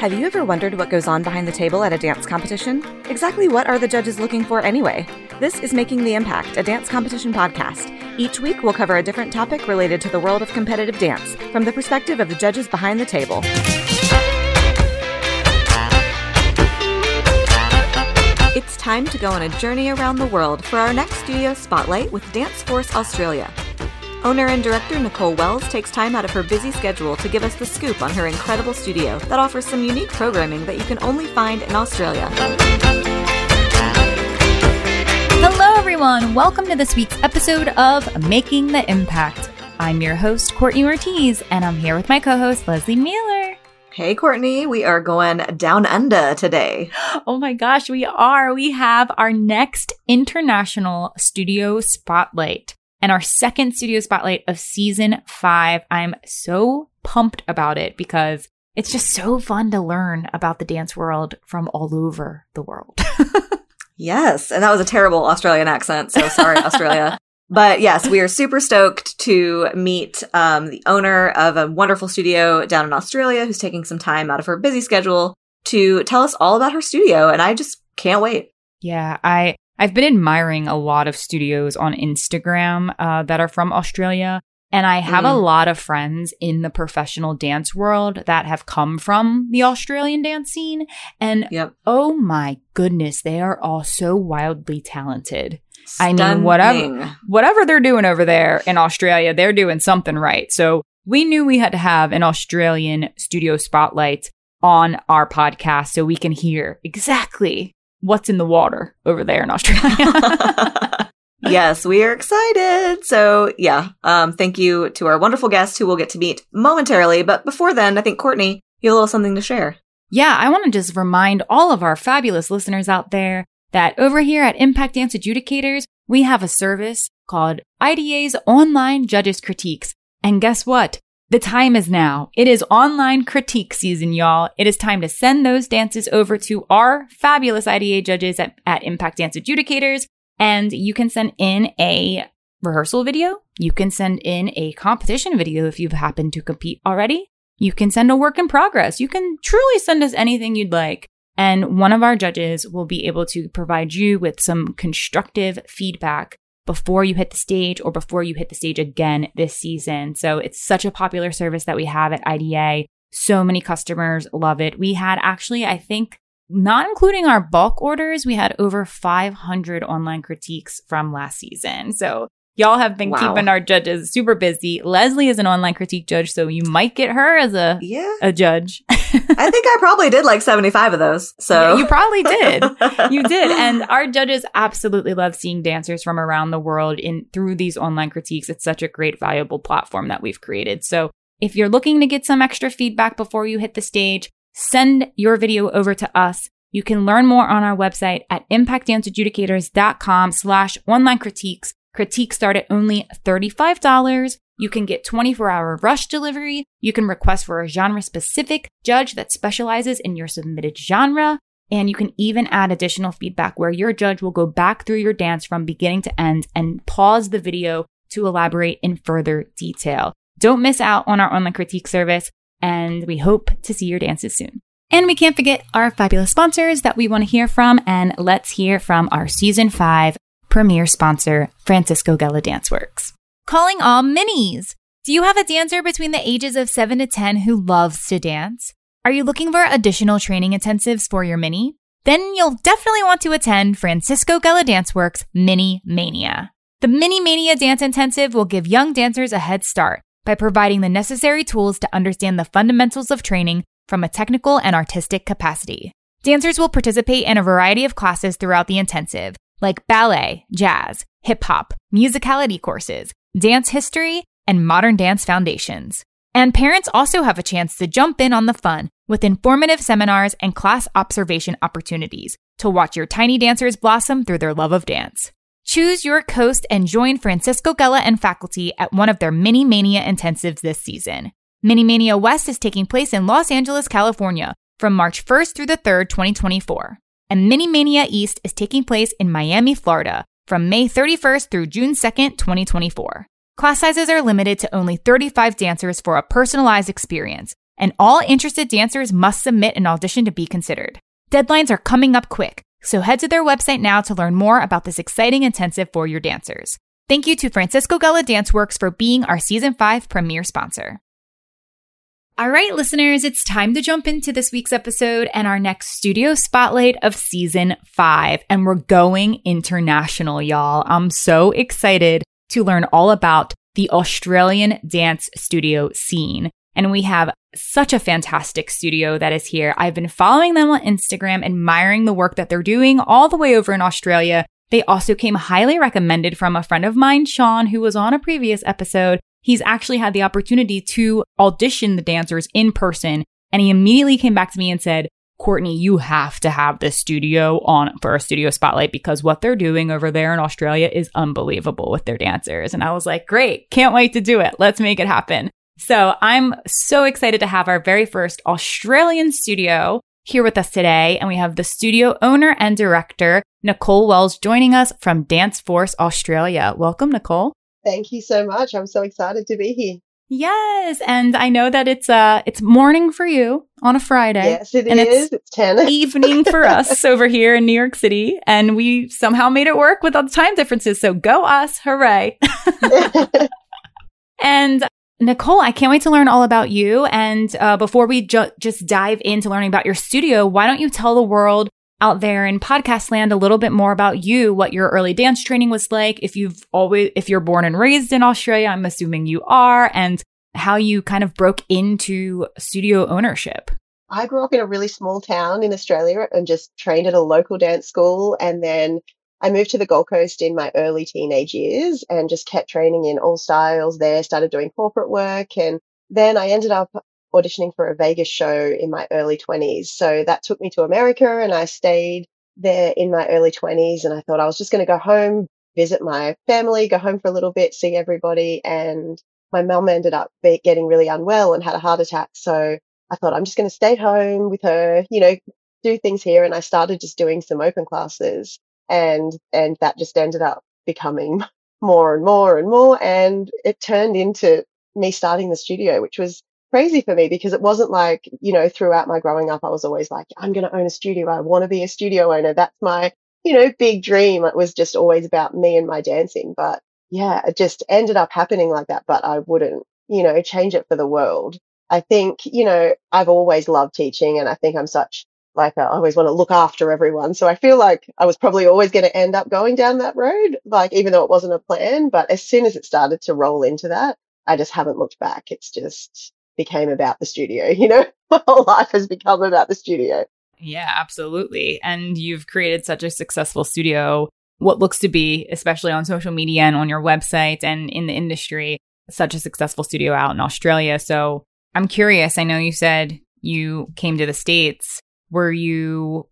Have you ever wondered what goes on behind the table at a dance competition? Exactly what are the judges looking for anyway? This is Making the Impact, a dance competition podcast. Each week, we'll cover a different topic related to the world of competitive dance from the perspective of the judges behind the table. It's time to go on a journey around the world for our next studio spotlight with Dance Force Australia. Owner and director Nicole Wells takes time out of her busy schedule to give us the scoop on her incredible studio that offers some unique programming that you can only find in Australia. Hello, everyone. Welcome to this week's episode of Making the Impact. I'm your host, Courtney Ortiz, and I'm here with my co host, Lesley Mealor. Hey, Courtney, we are going down under today. Oh my gosh, we are. We have our next international studio spotlight and our second studio spotlight of season five. I'm so pumped about it because it's just so fun to learn about the dance world from all over the world. yes, and that was a terrible Australian accent, so sorry, Australia. But yes, we are super stoked to meet um, the owner of a wonderful studio down in Australia who's taking some time out of her busy schedule to tell us all about her studio. And I just can't wait. Yeah, I I've been admiring a lot of studios on Instagram uh, that are from Australia. And I have mm. a lot of friends in the professional dance world that have come from the Australian dance scene. And yep. oh my goodness, they are all so wildly talented. Stunning. I mean, whatever, whatever they're doing over there in Australia, they're doing something right. So we knew we had to have an Australian studio spotlight on our podcast so we can hear exactly what's in the water over there in Australia. yes, we are excited. So yeah, um, thank you to our wonderful guest who we'll get to meet momentarily. But before then, I think Courtney, you have a little something to share. Yeah, I want to just remind all of our fabulous listeners out there that over here at Impact Dance Adjudicators, we have a service called IDA's Online Judges Critiques. And guess what? The time is now. It is online critique season, y'all. It is time to send those dances over to our fabulous IDA judges at, at Impact Dance Adjudicators. And you can send in a rehearsal video. You can send in a competition video if you've happened to compete already. You can send a work in progress. You can truly send us anything you'd like. And one of our judges will be able to provide you with some constructive feedback before you hit the stage or before you hit the stage again this season. So it's such a popular service that we have at IDA. So many customers love it. We had actually, I think, not including our bulk orders, we had over 500 online critiques from last season. So Y'all have been wow. keeping our judges super busy. Lesley is an online critique judge, so you might get her as a yeah. a judge. I think I probably did like 75 of those. So yeah, you probably did. you did. And our judges absolutely love seeing dancers from around the world in through these online critiques. It's such a great valuable platform that we've created. So if you're looking to get some extra feedback before you hit the stage, send your video over to us. You can learn more on our website at impactdanceadjudicators.com slash online critiques Critiques start at only $35. You can get 24 hour rush delivery. You can request for a genre specific judge that specializes in your submitted genre. And you can even add additional feedback where your judge will go back through your dance from beginning to end and pause the video to elaborate in further detail. Don't miss out on our online critique service, and we hope to see your dances soon. And we can't forget our fabulous sponsors that we want to hear from, and let's hear from our season five premier sponsor, Francisco Gella Danceworks. Calling all minis! Do you have a dancer between the ages of 7 to 10 who loves to dance? Are you looking for additional training intensives for your mini? Then you'll definitely want to attend Francisco Gella Danceworks Mini Mania. The Mini Mania Dance Intensive will give young dancers a head start by providing the necessary tools to understand the fundamentals of training from a technical and artistic capacity. Dancers will participate in a variety of classes throughout the intensive, like ballet, jazz, hip hop, musicality courses, dance history, and modern dance foundations. And parents also have a chance to jump in on the fun with informative seminars and class observation opportunities to watch your tiny dancers blossom through their love of dance. Choose your coast and join Francisco Gella and faculty at one of their Mini Mania intensives this season. Mini Mania West is taking place in Los Angeles, California from March 1st through the 3rd, 2024 and Mini Mania East is taking place in Miami, Florida from May 31st through June 2nd, 2024. Class sizes are limited to only 35 dancers for a personalized experience, and all interested dancers must submit an audition to be considered. Deadlines are coming up quick, so head to their website now to learn more about this exciting intensive for your dancers. Thank you to Francisco Gella Danceworks for being our season 5 premier sponsor. All right, listeners, it's time to jump into this week's episode and our next studio spotlight of season five. And we're going international, y'all. I'm so excited to learn all about the Australian dance studio scene. And we have such a fantastic studio that is here. I've been following them on Instagram, admiring the work that they're doing all the way over in Australia. They also came highly recommended from a friend of mine, Sean, who was on a previous episode he's actually had the opportunity to audition the dancers in person. And he immediately came back to me and said, Courtney, you have to have this studio on for a studio spotlight because what they're doing over there in Australia is unbelievable with their dancers. And I was like, great, can't wait to do it. Let's make it happen. So I'm so excited to have our very first Australian studio here with us today. And we have the studio owner and director, Nicole Wells, joining us from Dance Force Australia. Welcome, Nicole. Thank you so much. I'm so excited to be here. Yes, and I know that it's uh it's morning for you on a Friday. Yes, it and is. It's, it's ten evening for us over here in New York City, and we somehow made it work with all the time differences. So go us, hooray! and Nicole, I can't wait to learn all about you. And uh, before we ju- just dive into learning about your studio, why don't you tell the world out there in podcast land a little bit more about you, what your early dance training was like, if you've always, if you're born and raised in Australia, I'm assuming you are, and how you kind of broke into studio ownership. I grew up in a really small town in Australia and just trained at a local dance school. And then I moved to the Gold Coast in my early teenage years and just kept training in all styles there, started doing corporate work. And then I ended up auditioning for a Vegas show in my early 20s. So that took me to America and I stayed there in my early 20s. And I thought I was just going to go home, visit my family, go home for a little bit, see everybody. And my mum ended up getting really unwell and had a heart attack. So I thought I'm just going to stay home with her, you know, do things here. And I started just doing some open classes and, and that just ended up becoming more and more and more. And it turned into me starting the studio, which was crazy for me because it wasn't like, you know, throughout my growing up, I was always like, I'm going to own a studio. I want to be a studio owner. That's my, you know, big dream. It was just always about me and my dancing. But yeah, it just ended up happening like that. But I wouldn't, you know, change it for the world. I think, you know, I've always loved teaching and I think I'm such like I always want to look after everyone. So I feel like I was probably always going to end up going down that road, like even though it wasn't a plan. But as soon as it started to roll into that, I just haven't looked back. It's just, became about the studio. You know, my whole life has become about the studio. Yeah, absolutely. And you've created such a successful studio, what looks to be, especially on social media and on your website and in the industry, such a successful studio out in Australia. So I'm curious. I know you said you came to the States. Were you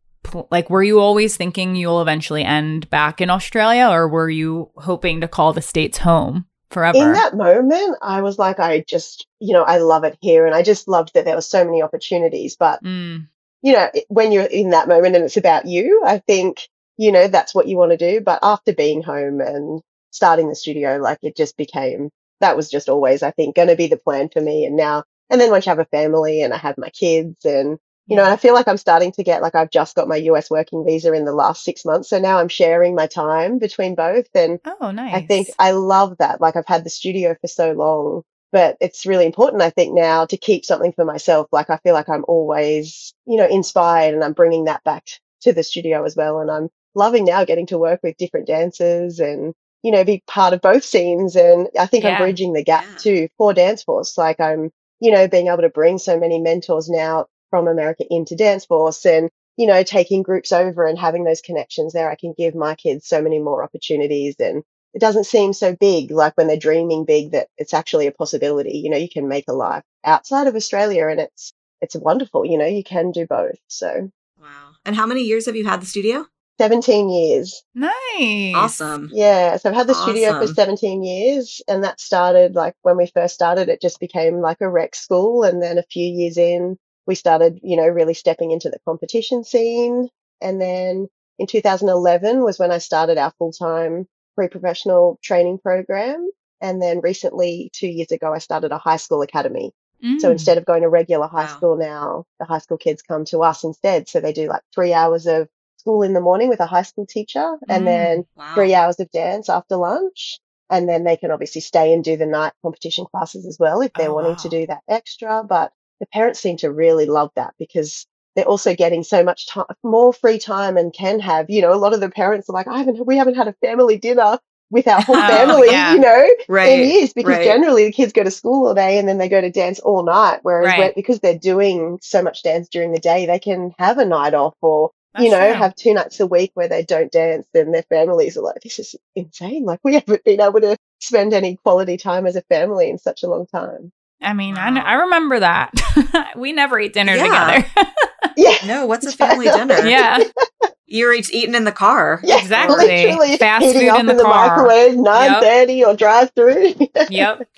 like, were you always thinking you'll eventually end back in Australia or were you hoping to call the States home? Forever. In that moment, I was like, I just, you know, I love it here. And I just loved that there were so many opportunities. But, mm. you know, when you're in that moment and it's about you, I think, you know, that's what you want to do. But after being home and starting the studio, like it just became, that was just always, I think, going to be the plan for me. And now, and then once you have a family and I have my kids and you know, and I feel like I'm starting to get like I've just got my US working visa in the last six months. So now I'm sharing my time between both. And oh, nice. I think I love that. Like I've had the studio for so long, but it's really important, I think, now to keep something for myself. Like I feel like I'm always, you know, inspired and I'm bringing that back to the studio as well. And I'm loving now getting to work with different dancers and, you know, be part of both scenes. And I think yeah. I'm bridging the gap yeah. too for Dance Force. Like I'm, you know, being able to bring so many mentors now from America into Dance Force and, you know, taking groups over and having those connections there, I can give my kids so many more opportunities and it doesn't seem so big, like when they're dreaming big that it's actually a possibility. You know, you can make a life outside of Australia and it's, it's wonderful. You know, you can do both. So. Wow. And how many years have you had the studio? 17 years. Nice. Awesome. Yeah. So I've had the awesome. studio for 17 years and that started like when we first started, it just became like a rec school. And then a few years in, we started, you know, really stepping into the competition scene. And then in 2011 was when I started our full time pre professional training program. And then recently, two years ago, I started a high school academy So Mm. instead of going to regular high Wow. school now, the high school kids come to us instead. So they do like three hours of school in the morning with a high school teacher and Mm. then Wow. three hours of dance after lunch. And then they can obviously stay and do the night competition classes as well if they're Oh, wanting to do that extra. But the parents seem to really love that because they're also getting so much time, more free time and can have, you know, a lot of the parents are like, I haven't, we haven't had a family dinner with our whole Oh, family, yeah. you know, Right. in years because right. generally the kids go to school all day and then they go to dance all night. Whereas Right. because they're doing so much dance during the day, they can have a night off or, you know, true. have two nights a week where they don't dance and their families are like, this is insane. Like we haven't been able to spend any quality time as a family in such a long time. I mean, I, Wow. kn- I remember that. we never ate dinner Yeah. together. Yeah. No, what's a family dinner? yeah, You're each eating in the car. Yeah, Exactly. Literally Fast heating food up in in the the, car. microwave, nine thirty or drive through. yep.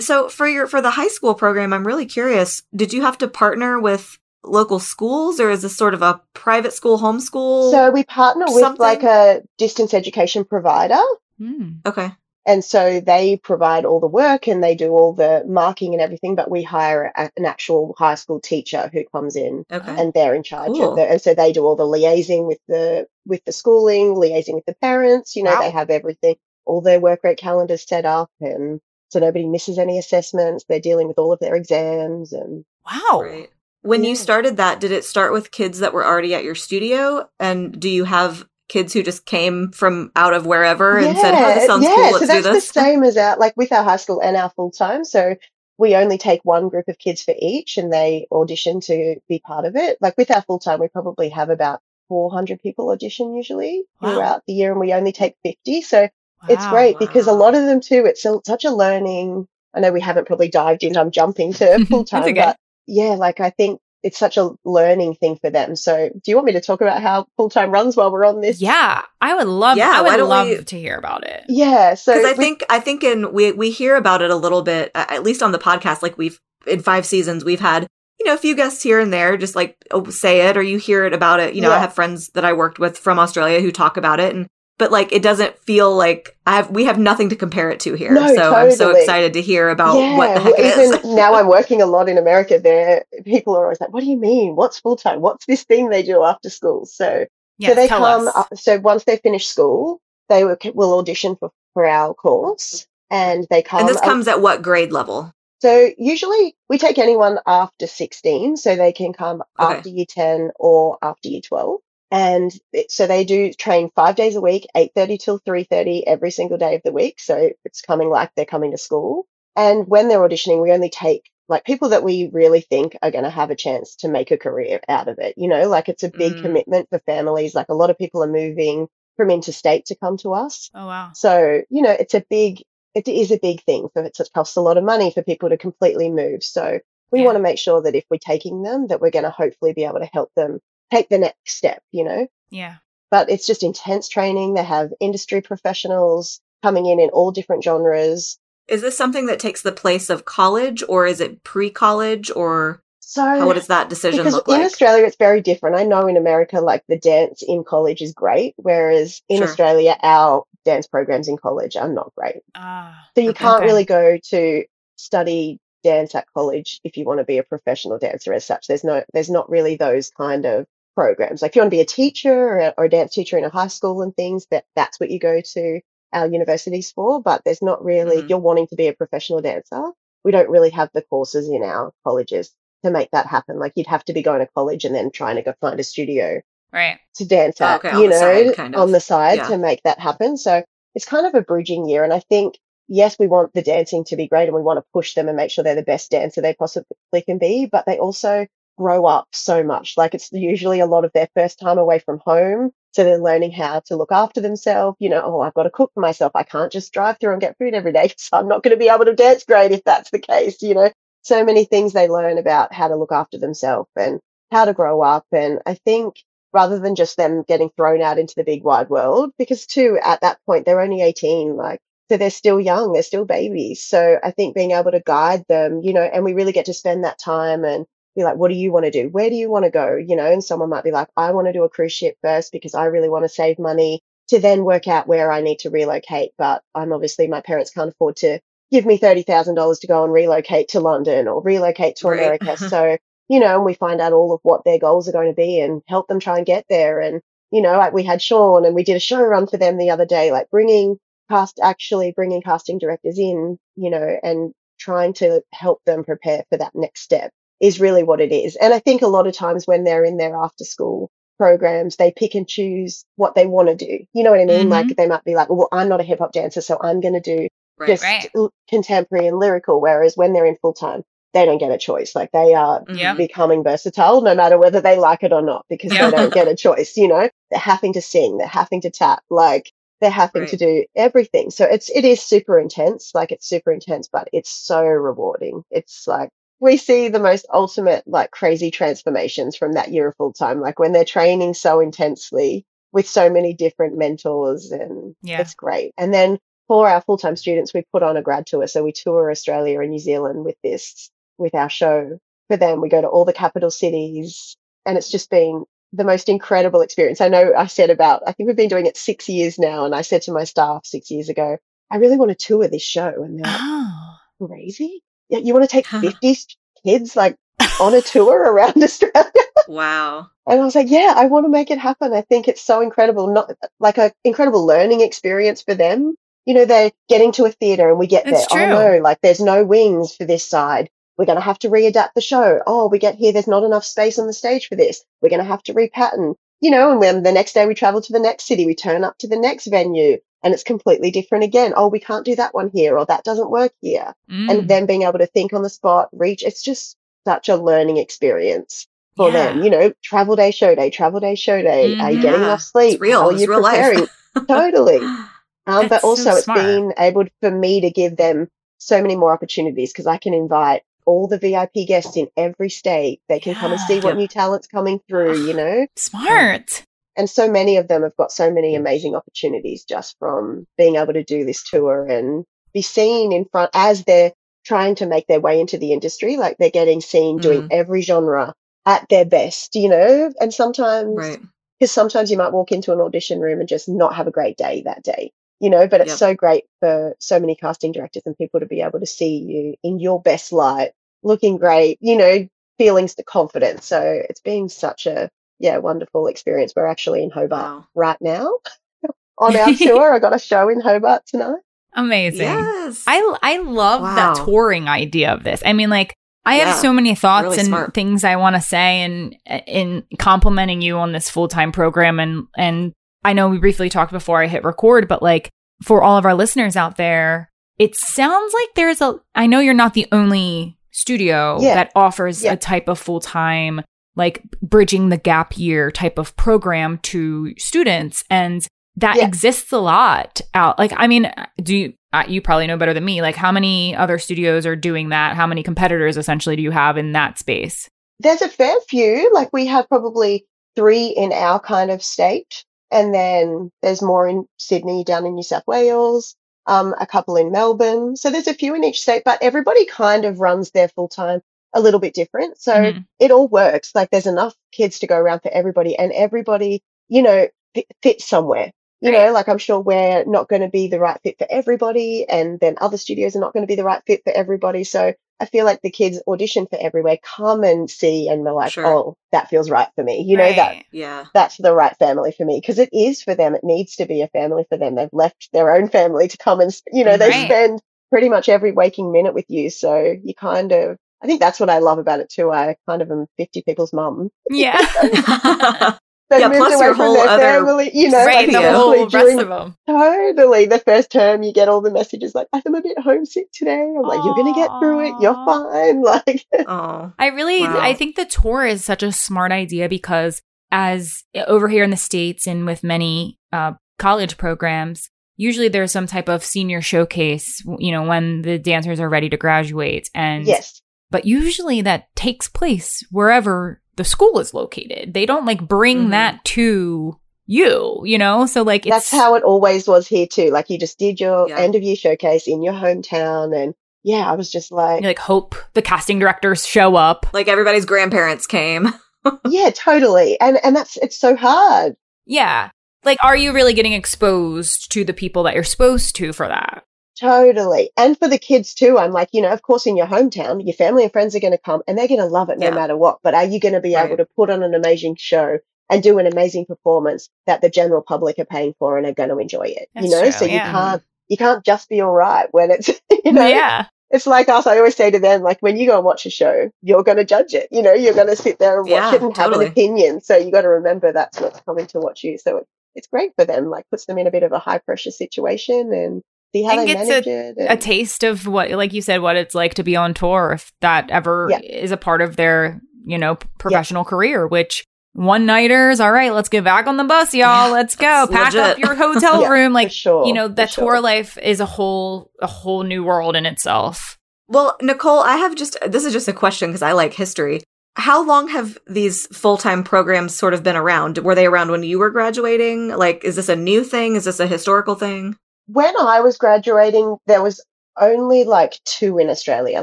So for your for the high school program, I'm really curious. Did you have to partner with local schools, or is this sort of a private school homeschool? so we partner with Something? like a distance education provider. Hmm. okay, And so they provide all the work and they do all the marking and everything, but we hire a, an actual high school teacher who comes in okay, and they're in charge Cool. of the, and so they do all the liaising with the, with the schooling, liaising with the parents, you know, Wow. they have everything, all their work rate calendars set up and so nobody misses any assessments. They're dealing with all of their exams and Wow. right. When you started that, did it start with kids that were already at your studio, and do you have kids who just came from out of wherever and said, "Oh, this sounds yeah, cool. Let's that's do this." the same as our like with our high school and our full time. So we only take one group of kids for each, and they audition to be part of it. Like with our full time, we probably have about 400 people audition usually Wow. throughout the year, and we only take 50. So it's Wow. great because a lot of them too. It's a, such a learning. I know we haven't probably dived in. I'm jumping to full time, okay. but yeah, like I think. It's such a learning thing for them. So, do you want me to talk about how full time runs while we're on this? Yeah, I would love. Yeah, I would love we- to hear about it. Yeah. So, Because I we- think I think in we we hear about it a little bit, uh, at least on the podcast. Like we've in five seasons, we've had you know a few guests here and there, just like oh, say it or you hear it about it. You know, I have friends that I worked with from Australia who talk about it, and but like it doesn't feel like I have we have nothing to compare it to here. No, so I'm so excited to hear about yeah, what the heck well, it is. even now I'm working a lot in America. There, people are always like, "What do you mean? What's full time? What's this thing they do after school?" So, Yes, so they tell come. us. Up, so once they finish school, they will, will audition for for our course, and they come. and this up- comes at what grade level? so usually we take anyone after 16, so they can come Okay. after year 10 or after year 12. And it, so they do train five days a week, 8.30 till 3.30 every single day of the week. So it's coming like they're coming to school. And when they're auditioning, we only take like people that we really think are going to have a chance to make a career out of it. You know, like it's a big Mm. commitment for families. Like a lot of people are moving from interstate to come to us. oh wow. So, you know, it's a big, it is a big thing for it It costs a lot of money for people to completely move. So we Yeah. want to make sure that if we're taking them, that we're going to hopefully be able to help them take the next step, you know, Yeah. but it's just intense training. They have industry professionals coming in in all different genres. Is this something that takes the place of college, or is it pre-college, or So how what does that decision because look like? in? Australia it's very different. I know in America, like the dance in college is great, whereas in Sure. Australia, our dance programs in college are not great. Ah. So you Okay. can't Okay. really go to study dance at college if you want to be a professional dancer as such. There's no, there's not really those kind of programs. Like if you want to be a teacher or a, or a dance teacher in a high school and things, that that's what you go to our universities for. But there's not really, Mhm. you're wanting to be a professional dancer, we don't really have the courses in our colleges to make that happen. Like you'd have to be going to college and then trying to go find a studio Right. to dance Oh, at, okay, on you know, side, kind of. on the side Yeah. to make that happen. So it's kind of a bridging year. And I think, yes, we want the dancing to be great and we want to push them and make sure they're the best dancer they possibly can be, but they also grow up so much. Like it's usually a lot of their first time away from home. So they're learning how to look after themselves. You know, oh, I've got to cook for myself. I can't just drive through and get food every day. So I'm not going to be able to dance great if that's the case. You know, so many things they learn about how to look after themselves and how to grow up. And I think rather than just them getting thrown out into the big wide world, because too, at that point, they're only 18, like, so they're still young, they're still babies. So I think being able to guide them, you know, and we really get to spend that time and be like, what do you want to do? Where do you want to go? You know, and someone might be like, I want to do a cruise ship first because I really want to save money to then work out where I need to relocate. But I'm obviously, my parents can't afford to give me $30,000 to go and relocate to London or relocate to Right. America. so, you know, and we find out all of what their goals are going to be and help them try and get there. And, you know, like we had Sean and we did a show run for them the other day, like bringing cast, actually bringing casting directors in, you know, and trying to help them prepare for that next step is really what it is. And I think a lot of times when they're in their after school programs, they pick and choose what they want to do. You know what I mean? Mhm. Like they might be like, well, I'm not a hip hop dancer, so I'm going to do Right. just Right. l- contemporary and lyrical. Whereas when they're in full time, they don't get a choice. Like they are Yeah. becoming versatile no matter whether they like it or not because Yeah. they don't get a choice. You know, they're having to sing, they're having to tap, like they're having to do everything. So it's, it is super intense. Like it's super intense, but it's so rewarding. It's like, we see the most ultimate, like crazy transformations from that year of full time. Like when they're training so intensely with so many different mentors and Yeah. it's great. And then for our full time students, we put on a grad tour. So we tour Australia and New Zealand with this, with our show for them. We go to all the capital cities and it's just been the most incredible experience. I know I said about, I think we've been doing it six years now. And I said to my staff six years ago, I really want to tour this show. And they're like, Oh. crazy? Yeah, you want to take 50 kids like on a tour around Australia? Wow. And I was like, yeah, I want to make it happen. I think it's so incredible, not like an incredible learning experience for them. You know, they're getting to a theater and we get It's there. true. Oh no, like there's no wings for this side. We're going to have to readapt the show. Oh, we get here. There's not enough space on the stage for this. We're going to have to repattern, you know, and then the next day we travel to the next city. We turn up to the next venue and it's completely different again. Oh, we can't do that one here or that doesn't work here Mm. and then being able to think on the spot, reach. It's just such a learning experience for them. You know, travel day, show day, travel day, show day. Are you getting enough sleep? it's real. It's real life. preparing? totally. Um, but That's so also, it's been able for me to give them so many more opportunities because I can invite all the VIP guests in every state. They can come and see Yeah. what Yep. new talent's coming through. You know, Smart. and so many of them have got so many amazing opportunities just from being able to do this tour and be seen in front as they're trying to make their way into the industry like they're getting seen doing mm. every genre at their best you know and sometimes Right. because sometimes you might walk into an audition room and just not have a great day that day you know but it's Yep. so great for so many casting directors and people to be able to see you in your best light looking great you know feeling the confidence so it's been such a yeah wonderful experience we're actually in hobart Wow. right now on our tour i got a show in hobart tonight Amazing. Yes. I I love Wow. that touring idea of this. I mean, like I have so many thoughts really and smart. things I want to say, and in complimenting you on this full time program, and and I know we briefly talked before I hit record, but like for all of our listeners out there, it sounds like there's a. I know you're not the only studio Yeah. that offers Yeah. a type of full time, like bridging the gap year type of program to students, and that Yeah. exists a lot out. Like, I mean, do you? Uh, you probably know better than me. Like, how many other studios are doing that? How many competitors essentially do you have in that space? there's a fair few like we have probably three in our kind of state and then there's more in sydney down in new south wales um, a couple in melbourne. So there's a few in each state but everybody kind of runs their full time a little bit different. So Mhm. it all works. Like there's enough kids to go around for everybody and everybody you know f- fits somewhere you Right. know like i'm sure we're not going to be the right fit for everybody and then other studios are not going to be the right fit for everybody so i feel like the kids audition for everywhere come and see and they're like Sure. oh that feels right for me you know that Yeah. that's the right family for me because it is for them it needs to be a family for them they've left their own family to come and you know they Right. spend pretty much every waking minute with you so you kind of i think that's what i love about it too i kind of am 50 people's mum Yeah. they Yeah, moved plus away your from whole their other- family you know right. like The whole especially rest of them. Totally. The first term, you get all the messages like, I'm a bit homesick today. I'm like, you're going to get through it. You're fine. Like, oh. I really, Wow. I think the tour is such a smart idea because as over here in the States and with many uh, college programs, usually there's some type of senior showcase, you know, when the dancers are ready to graduate. And, yes. but usually that takes place wherever the school is located. They don't like bring Mhm. that to you, you know? So like it's That's how it always was here too. Like, you just did your Yeah. end of year showcase in your hometown. And yeah, I was just like, you like hope the casting directors show up. Like everybody's grandparents came. yeah, totally. And, and that's, it's so hard. Yeah. Like, are you really getting exposed to the people that you're supposed to for that? Totally. And for the kids too, I'm like, you know, of course, in your hometown, your family and friends are going to come and they're going to love it no Yeah. matter what. But are you going to be Right. able to put on an amazing show and do an amazing performance that the general public are paying for and are going to enjoy it? That's you know, true, so you can't, you can't just be all right when it's, you know, yeah. it's like us. I always say to them, like, when you go and watch a show, you're going to judge it. You know, you're going to sit there and watch Yeah, it and have an opinion. So you got to remember that's what's coming to watch you. So it, it's great for them, like, puts them in a bit of a high pressure situation and see how And they gets manage it. a taste of what like you said what it's like to be on tour if that ever Yeah. is a part of their you know p- professional career which one nighters all right let's get back on the bus y'all Yeah, let's go that's pack up your hotel room for like sure, you know for that tour sure. life is a whole a whole new world in itself Well, Nicole, I have just this is just a question because I like history. How long have these full time programs sort of been around? Were they around when you were graduating? Like, is this a new thing? Is this a historical thing? When I was graduating, there was only like two in Australia.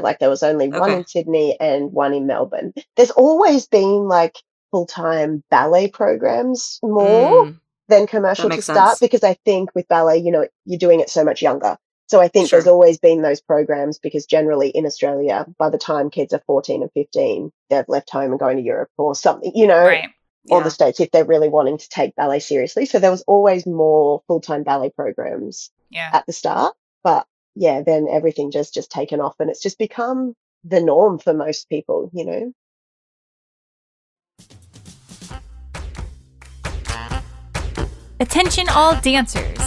Like there was only one in Sydney and one in Melbourne. There's always been like full time ballet programs more Mm, than commercial to start sense. because I think with ballet, you know, you're doing it so much younger. So I think Sure. there's always been those programs because generally in Australia, by the time kids are 14 and 15, they've left home and going to Europe or something, you know, right or the States if they're really wanting to take ballet seriously. So there was always more full time ballet programs yeah at the start. But yeah, then everything just just taken off and it's just become the norm for most people, you know? Attention, all dancers!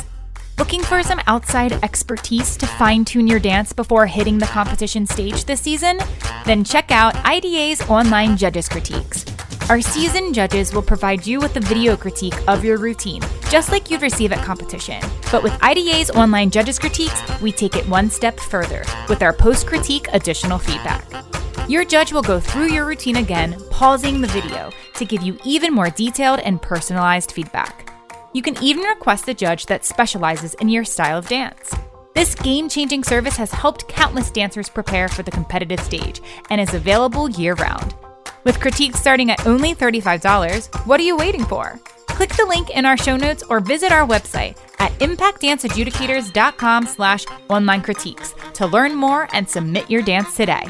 Looking for some outside expertise to fine tune your dance before hitting the competition stage this season? Then check out IDA's online judges critiques. Our seasoned judges will provide you with a video critique of your routine, just like you'd receive at competition. But with IDA's online judges critiques, we take it one step further with our post critique additional feedback. Your judge will go through your routine again, pausing the video to give you even more detailed and personalized feedback. You can even request a judge that specializes in your style of dance. This game changing service has helped countless dancers prepare for the competitive stage and is available year round. With critiques starting at only $35, what are you waiting for? Click the link in our show notes or visit our website at impactdanceadjudicators.com slash online critiques to learn more and submit your dance today.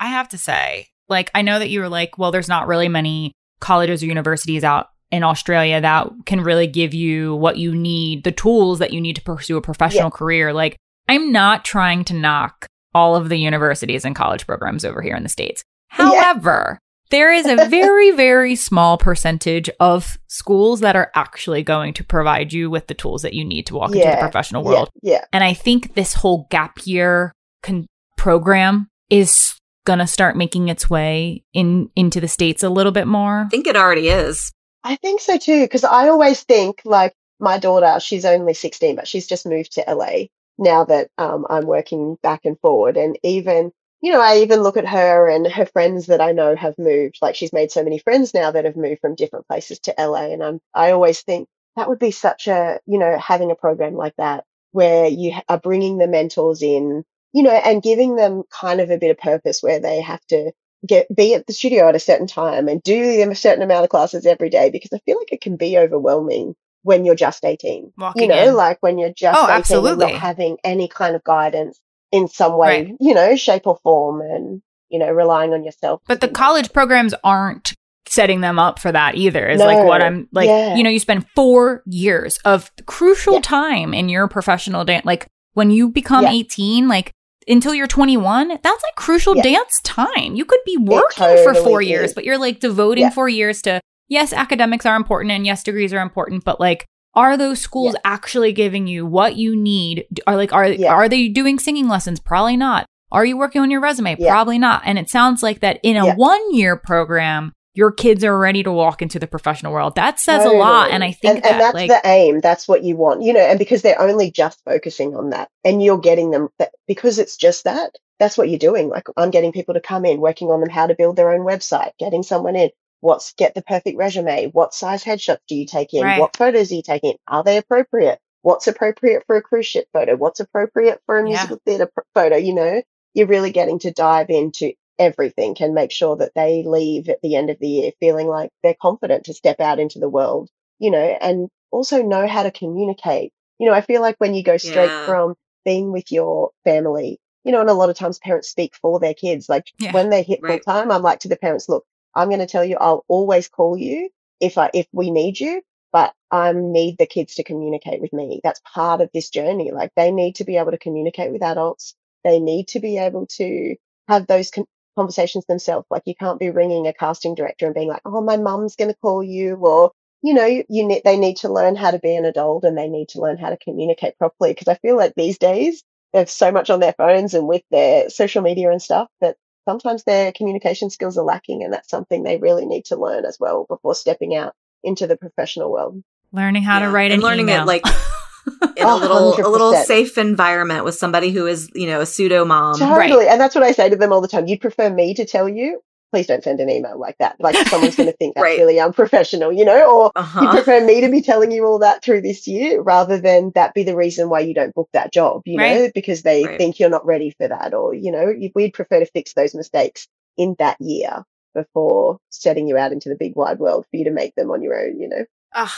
I have to say, like, I know that you were like, well, there's not really many colleges or universities out in Australia that can really give you what you need, the tools that you need to pursue a professional career. Like, I'm not trying to knock all of the universities and college programs over here in the States. Yeah. However, there is a very, very small percentage of schools that are actually going to provide you with the tools that you need to walk into the professional world. Yeah, yeah. And I think this whole gap year con- program is going to start making its way in into the states a little bit more. I think it already is. I think so too, because I always think like my daughter, she's only 16, but she's just moved to LA now that um, I'm working back and forward. And even, you know, I even look at her and her friends that I know have moved. Like she's made so many friends now that have moved from different places to LA. And I'm, I always think that would be such a, you know, having a program like that where you are bringing the mentors in, you know, and giving them kind of a bit of purpose where they have to get be at the studio at a certain time and do a certain amount of classes every day because I feel like it can be overwhelming when you're just 18. Walking you know, in. like when you're just Oh, 18 and absolutely. not having any kind of guidance in some way, Right. you know, shape or form and, you know, relying on yourself. But the do that. college programs aren't setting them up for that either. Is like what I'm like, Yeah. you know, you spend 4 years of crucial Yeah. time in your professional dance like when you become Yeah. 18 like until you're 21, that's like crucial dance time. You could be working for totally 4 years, but you're like devoting. 4 years to yes, academics are important and yes, degrees are important, but like are those schools actually giving you what you need? Are like are Yeah. are they doing singing lessons? Probably not. Are you working on your resume? Yeah. Probably not. And it sounds like that in a one year program, your kids are ready to walk into the professional world. That says a lot. And I think and, that and that's like the aim. That's what you want, you know, and because they're only just focusing on that and you're getting them that because it's just that, that's what you're doing. Like I'm getting people to come in, working on them how to build their own website, getting someone in. What's get the perfect resume? What size headshots do you take in? Right. What photos are you taking? Are they appropriate? What's appropriate for a cruise ship photo? What's appropriate for a Yeah. musical theater pr- photo? You know, you're really getting to dive into everything and make sure that they leave at the end of the year feeling like they're confident to step out into the world, you know, and also know how to communicate. You know, I feel like when you go straight Yeah. from being with your family, you know, and a lot of times parents speak for their kids. Like Yeah. when they hit Right. full time, I'm like to the parents, look, I'm going to tell you, I'll always call you if I, if we need you, but I need the kids to communicate with me. That's part of this journey. Like they need to be able to communicate with adults. They need to be able to have those con- conversations themselves. Like you can't be ringing a casting director and being like, "Oh, my mum's going to call you," or you know, you, need they need to learn how to be an adult and they need to learn how to communicate properly. Because I feel like these days they have so much on their phones and with their social media and stuff that sometimes their communication skills are lacking, and that's something they really need to learn as well before stepping out into the professional world. Learning how to Yeah. write and an learning email. it like in Oh, a little a little safe environment with somebody who is you know a pseudo mom. Totally. And that's what I say to them all the time. You'd prefer me to tell you, please don't send an email like that. Like someone's going to think that's Right. really unprofessional, you know, or you Uh-huh. prefer me to be telling you all that through this year rather than that be the reason why you don't book that job, you know, because they Right. think you're not ready for that. Or, you know, we'd prefer to fix those mistakes in that year before setting you out into the big wide world for you to make them on your own, you know. Ugh,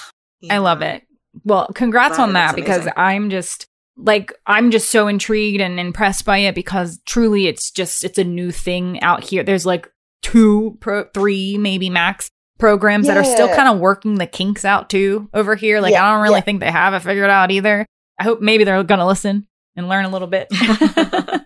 I love it. Well, congrats Wow, on that because amazing. I'm just like I'm just so intrigued and impressed by it because truly it's just it's a new thing out here. There's like two pro 3 maybe max programs that are still kind of working the kinks out too over here. Like Yeah, I don't really yeah. think they have it figured out either. I hope maybe they're going to listen and learn a little bit.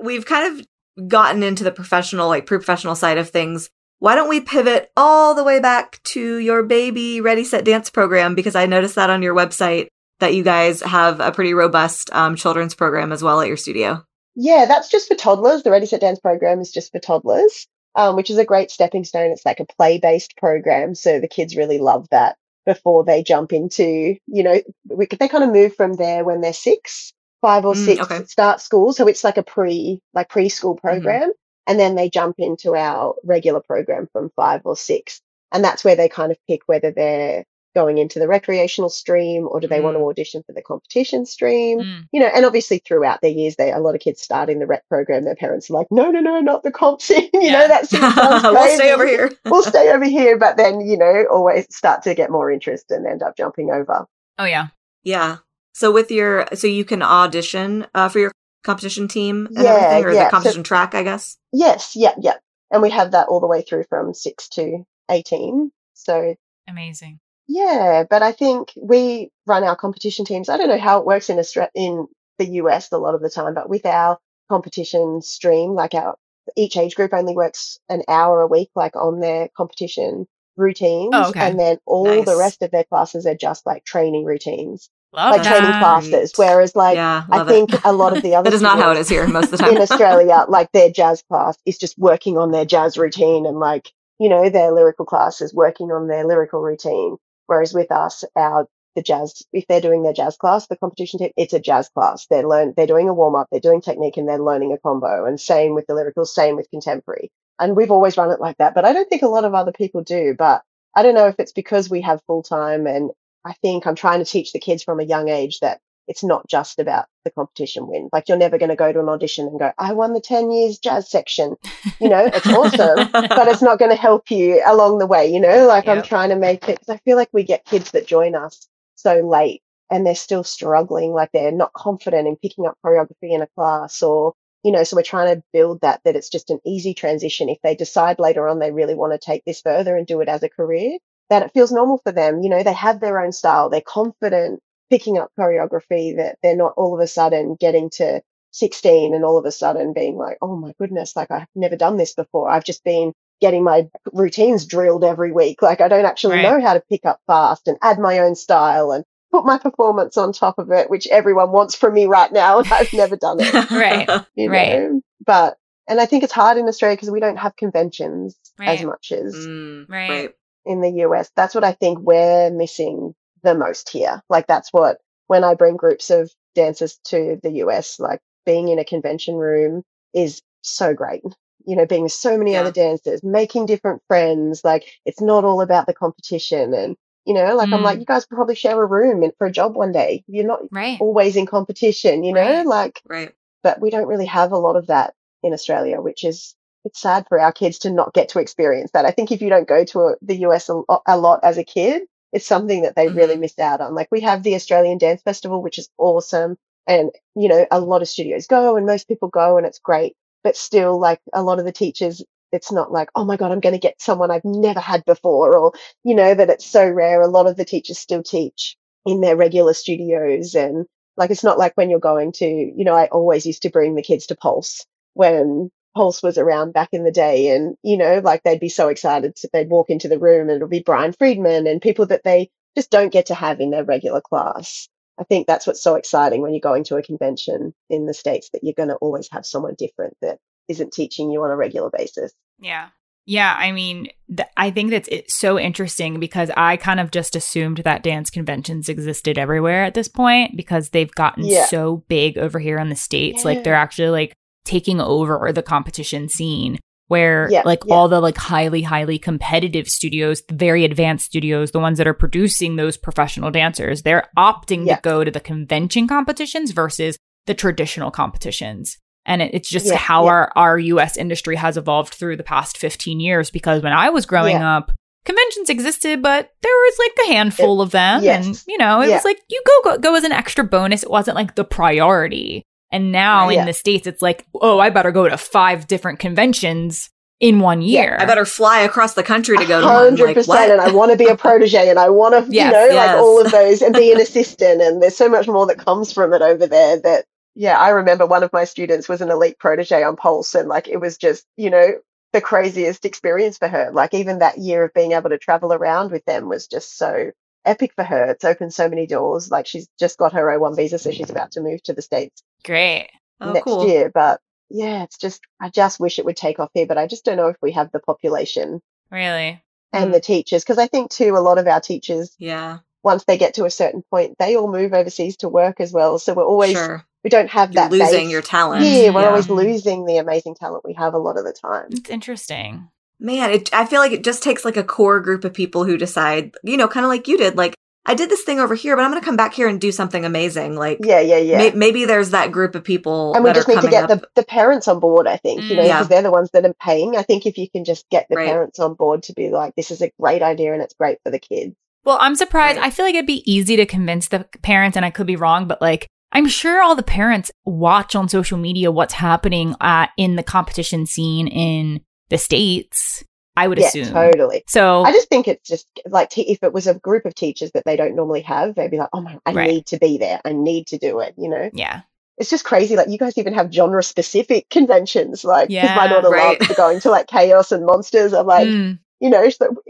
We've kind of gotten into the professional, like pre-professional side of things. Why don't we pivot all the way back to your baby Ready Set Dance program? Because I noticed that on your website that you guys have a pretty robust um, children's program as well at your studio. Yeah, that's just for toddlers. The Ready Set Dance program is just for toddlers, um, which is a great stepping stone. It's like a play based program. So the kids really love that before they jump into, you know, we, they kind of move from there when they're six, five or Mm, six, okay. start school. So it's like a pre, like preschool program. And then they jump into our regular program from five or six. And that's where they kind of pick whether they're going into the recreational stream or do they want to audition for the competition stream Mm. you know, and obviously throughout their years, they a lot of kids start in the rec program. Their parents are like, no, no, no, not the comp scene. you Yeah. know, that's seems we'll stay over here. we'll stay over here, but then you know, always start to get more interest and end up jumping over. Oh yeah. Yeah. So with your, so you can audition uh, for your competition team and Yeah, everything, or yeah. the competition track, I guess. Yes, yeah, yeah, and we have that all the way through from six to eighteen. So Amazing. Yeah, but I think we run our competition teams. I don't know how it works in Australia, in the US a lot of the time, but with our competition stream, like our each age group only works an hour a week, like on their competition oh, routines, Oh, okay. and then all the rest of their classes are just like training routines, Love like training classes. Whereas, like yeah, I think it. a lot of the other that is not how it is here most of the time. in Australia, like their jazz class is just working on their jazz routine and like, you know, their lyrical class is working on their lyrical routine. Whereas with us, our the jazz, if they're doing their jazz class, the competition team, it's a jazz class. They're learn, they're doing a warm up, they're doing technique, and they're learning a combo. And same with the lyrical, same with contemporary. And we've always run it like that. But I don't think a lot of other people do. But I don't know if it's because we have full time, and I think I'm trying to teach the kids from a young age that it's not just about the competition win. Like you're never going to go to an audition and go, I won the 10 years jazz section. You know, it's awesome, but it's not going to help you along the way. You know, like I'm trying to make it because I feel like we get kids that join us so late and they're still struggling, like they're not confident in picking up choreography in a class or, you know, so we're trying to build that, that it's just an easy transition. If they decide later on they really want to take this further and do it as a career, that it feels normal for them. You know, they have their own style, they're confident picking up choreography, that they're not all of a sudden getting to 16 and all of a sudden being like, oh my goodness, like I've never done this before. I've just been getting my routines drilled every week. Like I don't actually Right. know how to pick up fast and add my own style and put my performance on top of it, which everyone wants from me right now. And I've never done it, Right. you Right. but, and I think it's hard in Australia because we don't have conventions as much as Mm, Right. right. in the US. That's what I think we're missing the most here. Like that's what when I bring groups of dancers to the US, like being in a convention room is so great. You know, being with so many Yeah. other dancers, making different friends. Like it's not all about the competition. And you know, like I'm Mm. like, you guys probably share a room in, for a job one day. You're not Right. always in competition. You know, Right. like Right. but we don't really have a lot of that in Australia, which is it's sad for our kids to not get to experience that. I think if you don't go to a, the US a, a, lot as a kid, it's something that they mm-hmm. really missed out on. Like we have the Australian Dance Festival, which is awesome. And, you know, a lot of studios go and most people go and it's great. But still, like a lot of the teachers, it's not like, oh my God, I'm going to get someone I've never had before, or, you know, that it's so rare. A lot of the teachers still teach in their regular studios. And like, it's not like when you're going to, you know, I always used to bring the kids to Pulse when Pulse was around back in the day. And, you know, like they'd be so excited. To, they'd walk into the room and it'll be Brian Friedman and people that they just don't get to have in their regular class. I think that's what's so exciting when you're going to a convention in the States that you're going to always have someone different that isn't teaching you on a regular basis. Yeah. Yeah, I mean, th- I think that's it's so interesting because I kind of just assumed that dance conventions existed everywhere at this point because they've gotten yeah. so big over here in the states. Yeah. Like they're actually like taking over the competition scene where yeah, like yeah. all the like highly highly competitive studios the very advanced studios the ones that are producing those professional dancers they're opting yeah. to go to the convention competitions versus the traditional competitions and it, it's just how our our US industry has evolved through the past 15 years because when I was growing up conventions existed but there was like a handful it, of them yes. and you know it was like you go, go go as an extra bonus it wasn't like the priority and now yeah. in the States, it's like, oh, I better go to five different conventions in one year. Yeah, I better fly across the country to go to 100%. Like, and I want to be a protege and I want to, yes, you know, yes. like all of those and be an assistant. And there's so much more that comes from it over there that, yeah, I remember one of my students was an elite protege on Pulse and like it was just, you know, the craziest experience for her. Like even that year of being able to travel around with them was just so epic for her. It's opened so many doors. Like she's just got her O1 visa, so she's about to move to the States. Great. Oh, next cool. year. But yeah, it's just, I just wish it would take off here, but I just don't know if we have the population. Really? And mm. the teachers. Because I think too, a lot of our teachers, yeah, once they get to a certain point, they all move overseas to work as well. So we're always, sure. we don't have You're that. losing base. your talent. Yeah, we're yeah. always losing the amazing talent we have a lot of the time. It's interesting. Man, it, I feel like it just takes like a core group of people who decide, you know, kind of like you did, like, I did this thing over here, but I'm going to come back here and do something amazing. Like, yeah, yeah, yeah. May- maybe there's that group of people, and we just need to get the, the parents on board. I think you know because yeah. they're the ones that are paying. I think if you can just get the right. parents on board to be like, this is a great idea and it's great for the kids. Well, I'm surprised. Right. I feel like it'd be easy to convince the parents, and I could be wrong, but like I'm sure all the parents watch on social media what's happening uh, in the competition scene in the states I would yeah, assume. Totally. So I just think it's just like t- if it was a group of teachers that they don't normally have, they'd be like, oh my, I right. need to be there. I need to do it, you know? Yeah. It's just crazy. Like you guys even have genre specific conventions. Like, because yeah, my daughter right. loves going to like chaos and monsters. I'm like, mm. you know,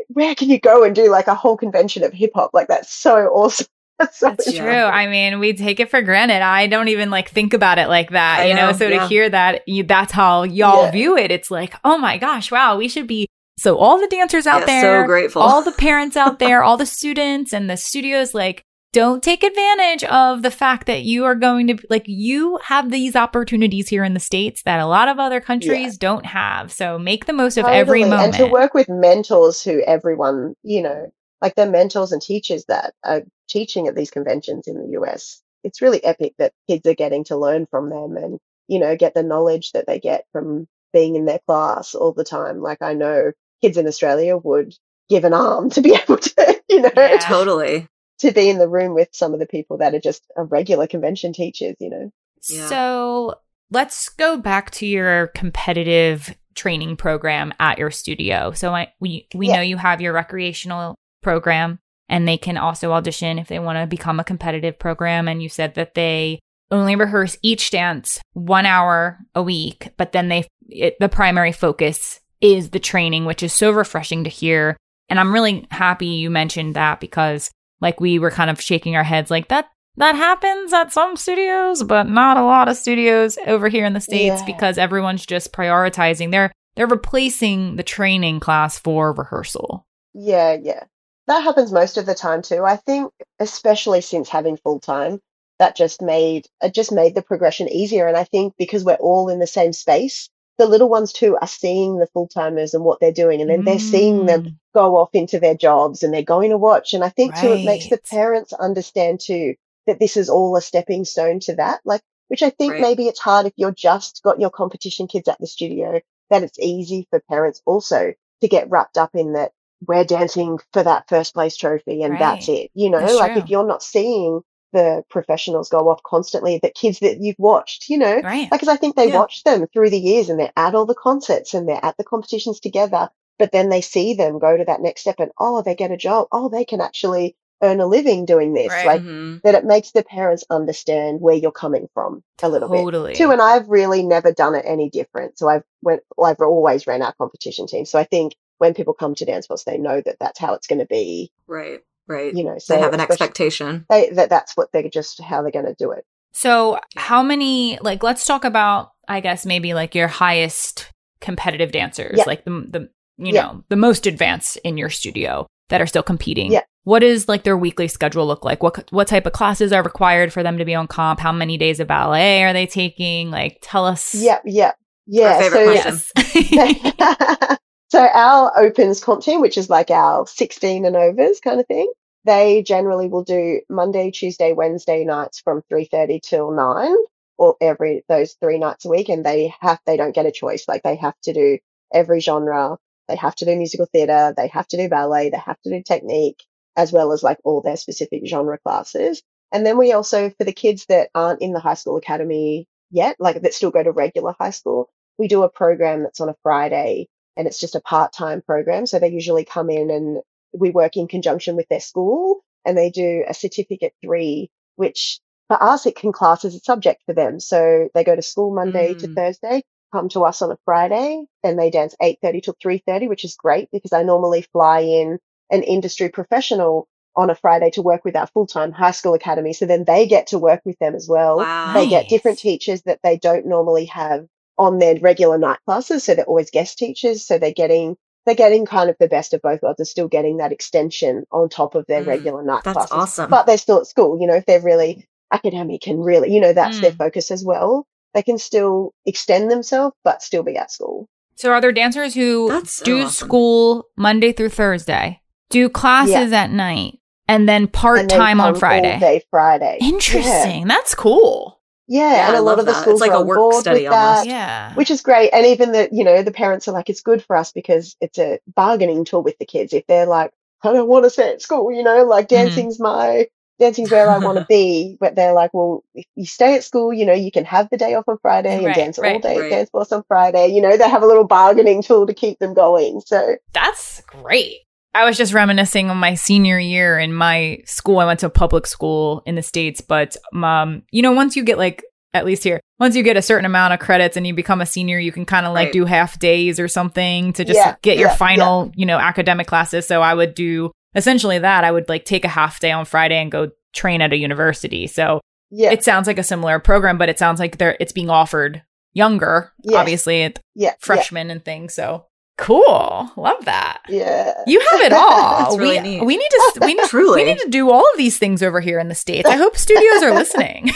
where can you go and do like a whole convention of hip hop? Like that's so awesome. That's, so That's true. I mean, we take it for granted. I don't even like think about it like that, I you know. know so yeah. to hear that, you, that's how y'all yeah. view it. It's like, oh my gosh, wow, we should be so all the dancers out yeah, there, so grateful. all the parents out there, all the students and the studios, like, don't take advantage of the fact that you are going to like you have these opportunities here in the states that a lot of other countries yeah. don't have. So make the most totally. of every moment. And to work with mentors who everyone, you know, like they're mentors and teachers that are teaching at these conventions in the US. It's really epic that kids are getting to learn from them and, you know, get the knowledge that they get from being in their class all the time. Like I know kids in Australia would give an arm to be able to, you know, yeah. totally to be in the room with some of the people that are just regular convention teachers, you know. Yeah. So let's go back to your competitive training program at your studio. So I, we we yeah. know you have your recreational program and they can also audition if they want to become a competitive program and you said that they only rehearse each dance 1 hour a week, but then they it, the primary focus is the training, which is so refreshing to hear. And I'm really happy you mentioned that because like we were kind of shaking our heads like that that happens at some studios, but not a lot of studios over here in the states yeah. because everyone's just prioritizing. They're they're replacing the training class for rehearsal. Yeah, yeah. That happens most of the time too. I think especially since having full time, that just made it just made the progression easier and I think because we're all in the same space, the little ones too are seeing the full timers and what they're doing, and then mm. they're seeing them mm. go off into their jobs and they're going to watch. And I think right. too, it makes the parents understand too that this is all a stepping stone to that. Like, which I think right. maybe it's hard if you're just got your competition kids at the studio that it's easy for parents also to get wrapped up in that we're dancing for that first place trophy and that's it. You know, That's like true. if you're not seeing the professionals go off constantly, the kids that you've watched, you know, Right. because I think they Yeah. watch them through the years and they're at all the concerts and they're at the competitions together, but then they see them go to that next step and oh, they get a job. Oh, they can actually earn a living doing this. Right. Like Mhm. that it makes the parents understand where you're coming from a little bit Totally. too. And I've really never done it any different. So I've went, well, I've always ran our competition team. So I think when people come to Dance Force, they know that that's how it's going to be, Right. Right. you know, so they have an expectation. They, that that's what they're just how they're going to do it. So, how many, like, let's talk about, I guess, maybe like your highest competitive dancers, Yeah. like the, the you Yeah. know, the most advanced in your studio that are still competing. Yeah. What does like their weekly schedule look like? What what type of classes are required for them to be on comp? How many days of ballet are they taking? Like, tell us. Yeah, yeah, yeah. favorite so, question. Yes. so our opens comp team, which is like our 16 and overs kind of thing, they generally will do Monday, Tuesday, Wednesday nights from 3:30 till 9 or every those three nights a week and they have they don't get a choice. Like they have to do every genre. They have to do musical theater. They have to do ballet. They have to do technique as well as like all their specific genre classes. And then we also for the kids that aren't in the high school academy yet like that still go to regular high school we do a program that's on a friday and it's just a part-time program so they usually come in and we work in conjunction with their school and they do a certificate three which for us it can class as a subject for them so they go to school monday to Mm. thursday come to us on a friday and they dance 8.30 till 3.30 which is great because i normally fly in an industry professional on a friday to work with our full-time high school academy so then they get to work with them as well Wow. they get different teachers that they don't normally have on their regular night classes so they're always guest teachers so they're getting they're getting kind of the best of both worlds they're still getting that extension on top of their Mm, regular night That's classes awesome. but they're still at school you know if they're really academic and really you know that's their Mm. focus as well they can still extend themselves but still be at school so, are there dancers who That's so do awesome. school Monday through Thursday, do classes at night, and then part time on Friday? all day friday Yeah. Interesting. That's cool. Yeah, Yeah, and I a lot of the that. It's schools like are a work board study with that. Yeah. which is great. And even the, you know, the parents are like, it's good for us because it's a bargaining tool with the kids. If they're like, I don't want to stay at school, you know, like Mhm. dancing's my, dancing's where I want to be. But they're like, well, if you stay at school, you know, you can have the day off on Friday and Right, dance all right, day right. at Dance Force on Friday. You know, they have a little bargaining tool to keep them going. So That's great. I was just reminiscing on my senior year in my school. I went to a public school in the States, but um, you know, once you get like at least here, once you get a certain amount of credits and you become a senior, you can kind of like Right. do half days or something to just Yeah, get your yeah, final, you know, academic classes. So I would do essentially that. I would like take a half day on Friday and go train at a university. So yeah, it sounds like a similar program, but it sounds like they're it's being offered younger, Yes. obviously, yeah, freshmen and things. So cool. Love that. yeah. You have it all. That's really we, neat. we need to we need, Truly. we need to do all of these things over here in the states. I hope studios are listening.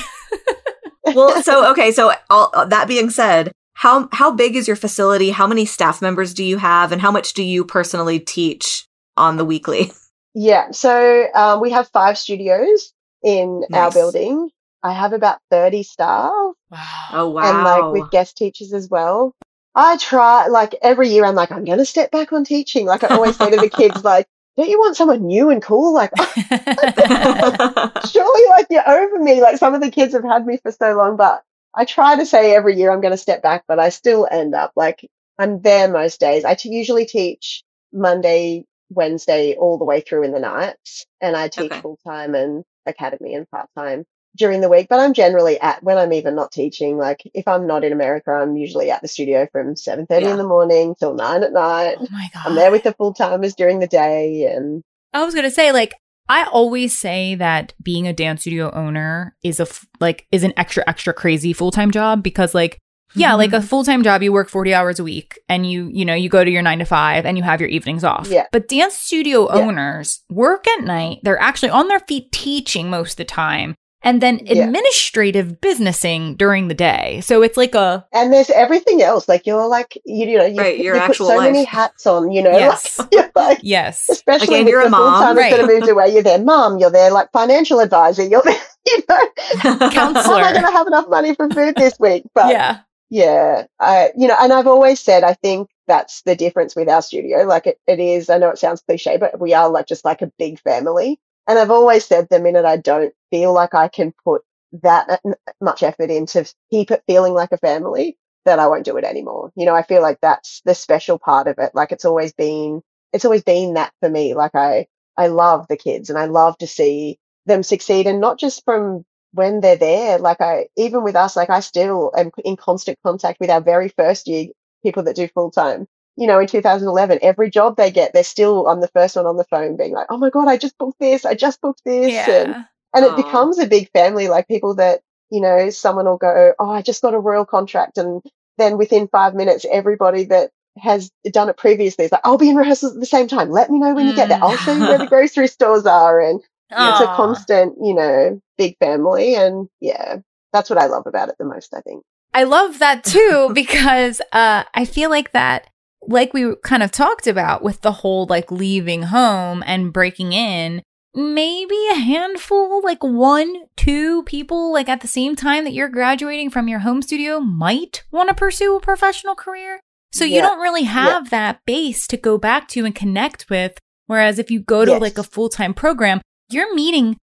well, so okay, so all, uh, that being said, how how big is your facility? How many staff members do you have, and how much do you personally teach on the weekly? Yeah, so um, we have five studios in our building. I have about 30 staff. Wow. Oh wow! and like with guest teachers as well. I try like every year I'm like, I'm gonna step back on teaching. Like I always say to the kids, like, don't you want someone new and cool? Like surely like you're over me. Like some of the kids have had me for so long, but I try to say every year I'm gonna step back, but I still end up like I'm there most days. I t- usually teach Monday, Wednesday, all the way through in the nights, and I teach Okay. full time and academy and part time during the week. But I'm generally at when I'm even not teaching. Like if I'm not in America, I'm usually at the studio from seven thirty Yeah. in the morning till nine at night. oh my god. I'm there with the full timers during the day, and I was gonna say, like, I always say that being a dance studio owner is a f- like is an extra extra crazy full time job because like yeah, like a mm-hmm. full time job, you work forty hours a week, and you you know you go to your nine to five, and you have your evenings off. Yeah. But dance studio Yeah. owners work at night. They're actually on their feet teaching most of the time, and then Yeah. administrative businessing during the day. So it's like a and there's everything else. Like you're like you, you know you, Right, your you put actual so many hats on. You know, Yes. like, like yes, especially Again, with you're the a mom. full-timers that Right. have moved away. You're their mom. You're their like financial advisor. You're their, you know, how am Counselor. I going to have enough money for food this week? But yeah. Yeah, I, you know, and I've always said I think that's the difference with our studio. Like it, it is, I know it sounds cliche, but we are like just like a big family. And I've always said the minute I don't feel like I can put that much effort into keep it feeling like a family, that I won't do it anymore. You know, I feel like that's the special part of it. Like it's always been, it's always been that for me. Like I, I love the kids and I love to see them succeed and not just from when they're there, like I, even with us, like I still am in constant contact with our very first year people that do full time. You know, in 2011, every job they get, they're still on the first one on the phone being like, oh my God, I just booked this. I just booked this. Yeah. And, and it becomes a big family, like people that, you know, someone will go, oh, I just got a royal contract. And then within five minutes, everybody that has done it previously is like, I'll be in rehearsals at the same time. Let me know when you get there. I'll show you where the grocery stores are. And it's a constant, you know, big family. And yeah, that's what I love about it the most, I think. I love that too, because uh, I feel like that, like we kind of talked about with the whole like leaving home and breaking in, maybe a handful, like one, two people, like at the same time that you're graduating from your home studio might want to pursue a professional career. So yeah. you don't really have yeah. that base to go back to and connect with. Whereas if you go to yes. like a full time program, you're meeting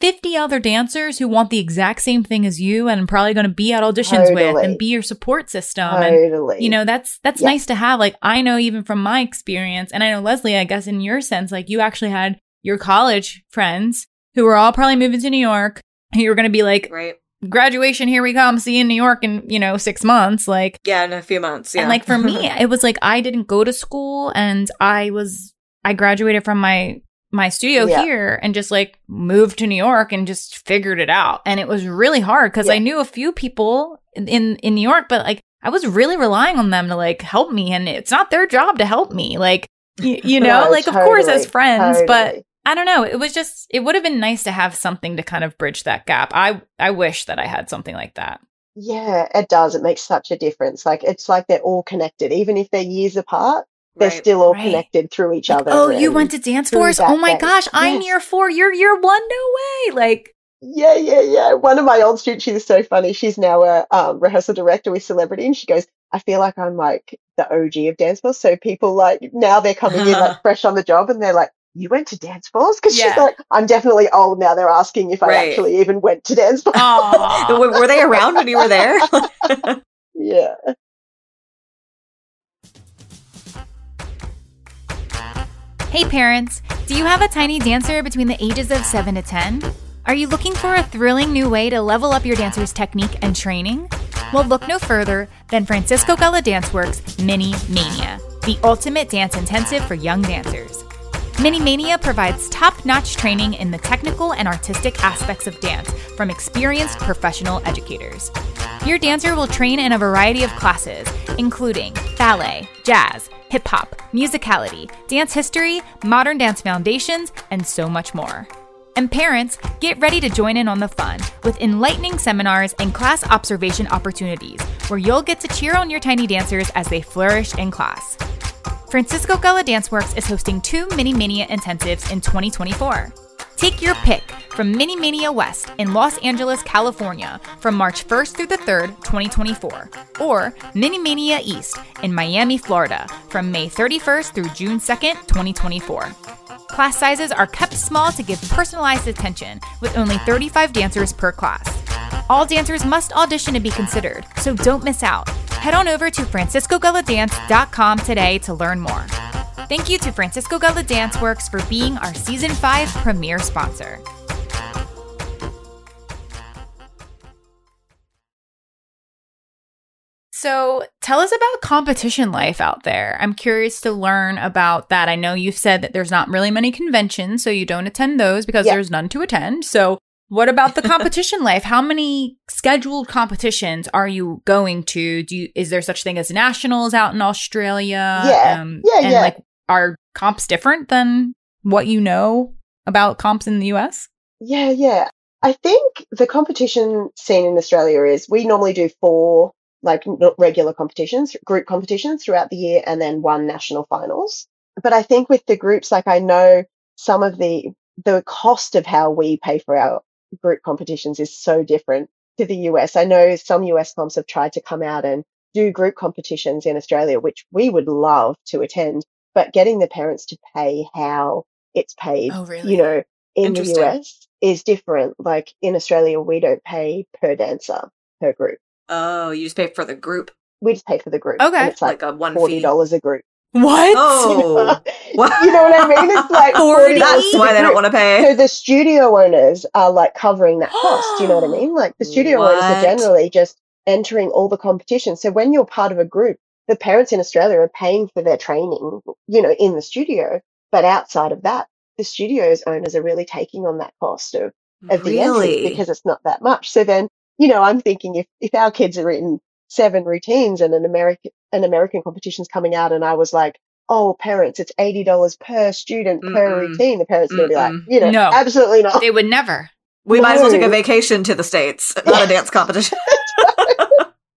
50 other dancers who want the exact same thing as you and probably going to be at auditions totally. with and be your support system. Totally. And, you know, that's, that's nice to have. Like, I know even from my experience, and I know Lesley, I guess in your sense, like you actually had your college friends who were all probably moving to New York. You were going to be like, right. graduation, here we come. See you in New York in, you know, six months. Like, yeah, in a few months. Yeah. And like for me, it was like I didn't go to school and I was, I graduated from my my studio yeah. here and just like moved to New York and just figured it out. And it was really hard because yeah. I knew a few people in in New York, but like I was really relying on them to like help me, and it's not their job to help me. Like y- you know, no, like totally, of course as friends, totally. but I don't know. It was just it would have been nice to have something to kind of bridge that gap. I I wish that I had something like that. Yeah, it does. It makes such a difference. Like it's like they're all connected, even if they're years apart they're right, still all right. connected through each other. Oh, you went to dance force? Oh my gosh, yes. I'm year four. You're year one. No way. Like, yeah, yeah, yeah. One of my old students, she's so funny. She's now a um, rehearsal director with Celebrity, and she goes, I feel like I'm like the OG of dance force. So people like now they're coming in like fresh on the job, and they're like, you went to dance force? Because yeah. she's like, I'm definitely old now. They're asking if right. I actually even went to dance force. were they around when you were there? yeah. Hey parents, do you have a tiny dancer between the ages of 7 to 10? Are you looking for a thrilling new way to level up your dancer's technique and training? Well, look no further than Francisco Gella Dance Works Mini Mania, the ultimate dance intensive for young dancers. Mini Mania provides top notch training in the technical and artistic aspects of dance from experienced professional educators. Your dancer will train in a variety of classes, including ballet, jazz, hip hop, musicality, dance history, modern dance foundations, and so much more. And parents, get ready to join in on the fun with enlightening seminars and class observation opportunities where you'll get to cheer on your tiny dancers as they flourish in class. Francisco Gella Dance Works is hosting two Mini Mania intensives in 2024. Take your pick from Mini Mania West in Los Angeles, California from March 1st through the 3rd, 2024, or Mini Mania East in Miami, Florida from May 31st through June 2nd, 2024. Class sizes are kept small to give personalized attention, with only 35 dancers per class. All dancers must audition to be considered, so don't miss out. Head on over to franciscogelladance.com today to learn more. Thank you to Francisco Gella Dance Works for being our season 5 premier sponsor. So, tell us about competition life out there. I'm curious to learn about that. I know you've said that there's not really many conventions, so you don't attend those because yeah. there's none to attend. So, what about the competition life? How many scheduled competitions are you going to? Do you, is there such thing as nationals out in Australia? Yeah, um, yeah, and yeah. Like, are comps different than what you know about comps in the US? Yeah, yeah. I think the competition scene in Australia is we normally do four like regular competitions, group competitions throughout the year, and then one national finals. But I think with the groups, like I know some of the the cost of how we pay for our group competitions is so different to the US. I know some US comps have tried to come out and do group competitions in Australia, which we would love to attend, but getting the parents to pay how it's paid, Oh, really? you know, in the US is different. Like in Australia, we don't pay per dancer per group. Oh, you just pay for the group, We just pay for the group. Okay. It's like, like, a one forty dollars a group. What? Oh, What? you know what I mean? It's like Forty? $40 that's why they don't want to pay. So the studio owners are like covering that cost. Do you know what I mean? Like the studio owners are generally just entering all the competitions. So when you're part of a group, the parents in Australia are paying for their training, you know, in the studio. But outside of that, the studio's owners are really taking on that cost of, of the entry because it's not that much. So then, you know, I'm thinking if, if our kids are in seven routines and an American, an American competition's coming out and I was like, oh, parents, it's $80 per student per Mm-mm. routine. The parents to be like, you know, No. absolutely not. They would never. we might as well take a vacation to the states, not a dance competition.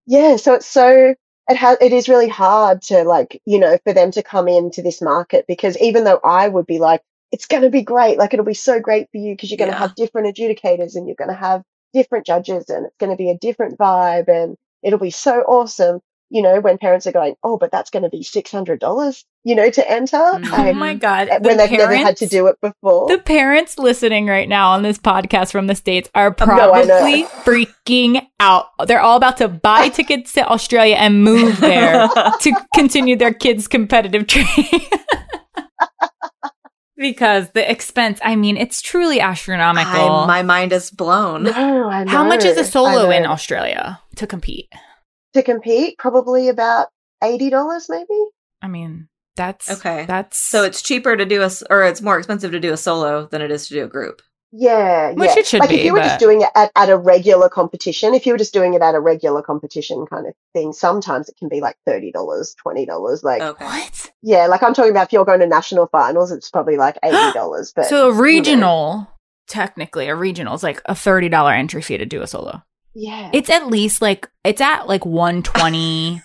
Yeah, so it's so it has it is really hard to like, you know, for them to come into this market because even though I would be like, it's going to be great, like it'll be so great for you because you're going to Yeah. have different adjudicators and you're going to have different judges and it's going to be a different vibe and it'll be so awesome. You know, when parents are going, oh, but that's going to be six hundred dollars, you know, to enter. Mhm. Oh I- my god! when The they've never had to do it before. The parents listening right now on this podcast from the States are Oh, no, probably freaking out. They're all about to buy tickets to Australia and move there to continue their kids' competitive training. because the expense, I mean, it's truly astronomical. I, my mind is blown. no, I How much is a solo in. Australia to compete? To compete? Probably about eighty dollars, maybe. I mean, that's Okay. That's So it's cheaper to do a, or it's more expensive to do a solo than it is to do a group. Yeah, Which yeah. it should like be, if you were but- just doing it at, at a regular competition, if you were just doing it at a regular competition kind of thing, sometimes it can be like thirty dollars, twenty dollars. Like Okay. what? yeah, like I'm talking about if you're going to national finals, it's probably like eighty dollars. But so a you know, regional, technically, a regional is like a thirty dollar entry fee to do a solo. Yeah, It's at least like it's at like one twenty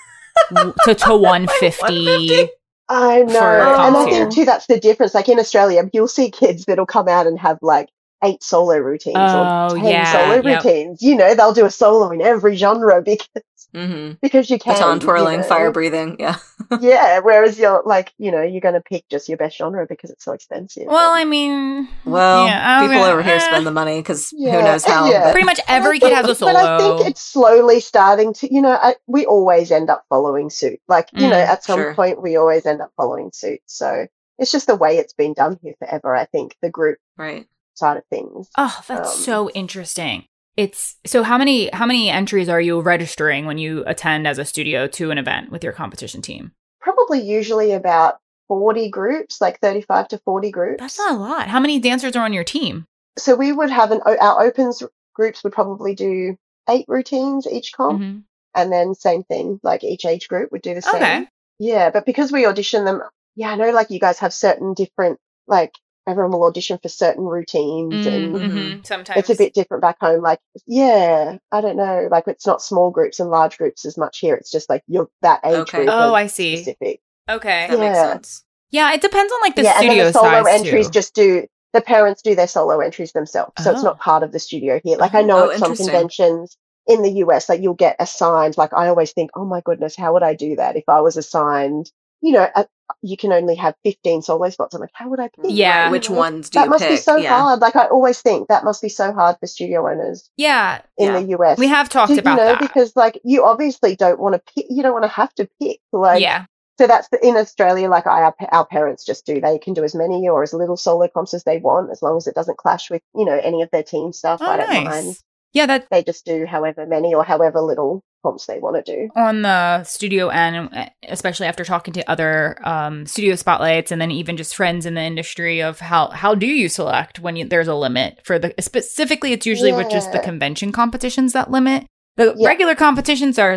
to to one fifty. 150? I know, and I think too that's the difference. Like in Australia, you'll see kids that'll come out and have like eight solo routines Oh, or ten yeah, solo yep. routines. You know, they'll do a solo in every genre because Mm-hmm. because you can Baton you twirling, know. fire breathing. Yeah. yeah, whereas you're like, you know, you're going to pick just your best genre because it's so expensive. Well, I mean, Well, yeah, people okay, over here eh. spend the money because Yeah, who knows how. yeah. but- pretty much But I every kid has a solo. But I think it's slowly starting to, you know, I, we always end up following suit. Like, you know, Mm, at some sure. point we always end up following suit. So it's just the way it's been done here forever, I think, the group right. Side of things. Oh, that's Um, so interesting. It's so how many how many entries are you registering when you attend as a studio to an event with your competition team? Probably usually about 40 groups, like 35 to 40 groups. That's not a lot. How many dancers are on your team? so we would have an, our opens groups would probably do eight routines each comp. Mhm. And then same thing, like each age group would do the same. Okay. Yeah, but because we audition them, yeah, I know like you guys have certain different, like everyone will audition for certain routines and Mhm. Sometimes it's a bit different back home. Like, yeah, I don't know. Like it's not small groups and large groups as much here. It's just like you're that age Okay. group. Oh, I see. Specific. Okay. That makes Yeah. sense. Yeah, it depends on like the yeah, and studio then the solo size entries too. just do the parents do their solo entries themselves. So it's Oh. not part of the studio here. Like I know Oh, at some conventions in the US, like you'll get assigned. Like I always think, oh my goodness, how would I do that if I was assigned? You know, uh, you can only have 15 solo spots. I'm like, how would I pick? Yeah. Right, Which know? ones do That must pick? be so yeah. hard. Like I always think that must be so hard for studio owners yeah, in Yeah. the US. we have talked to, about you know, that. because like you obviously don't want to pick. You don't want to have to pick. Like yeah. so that's the, in Australia, like I, our, our parents just do. They can do as many or as little solo comps as they want, as long as it doesn't clash with, you know, any of their team stuff. Oh, I don't nice. mind. Yeah, that They just do however many or however little comps they want to do. on the studio end, uh, especially after talking to other um, studio spotlights and then even just friends in the industry of how how do you select when you, there's a limit for the specifically it's usually with just the convention competitions that limit. The Yeah. regular competitions are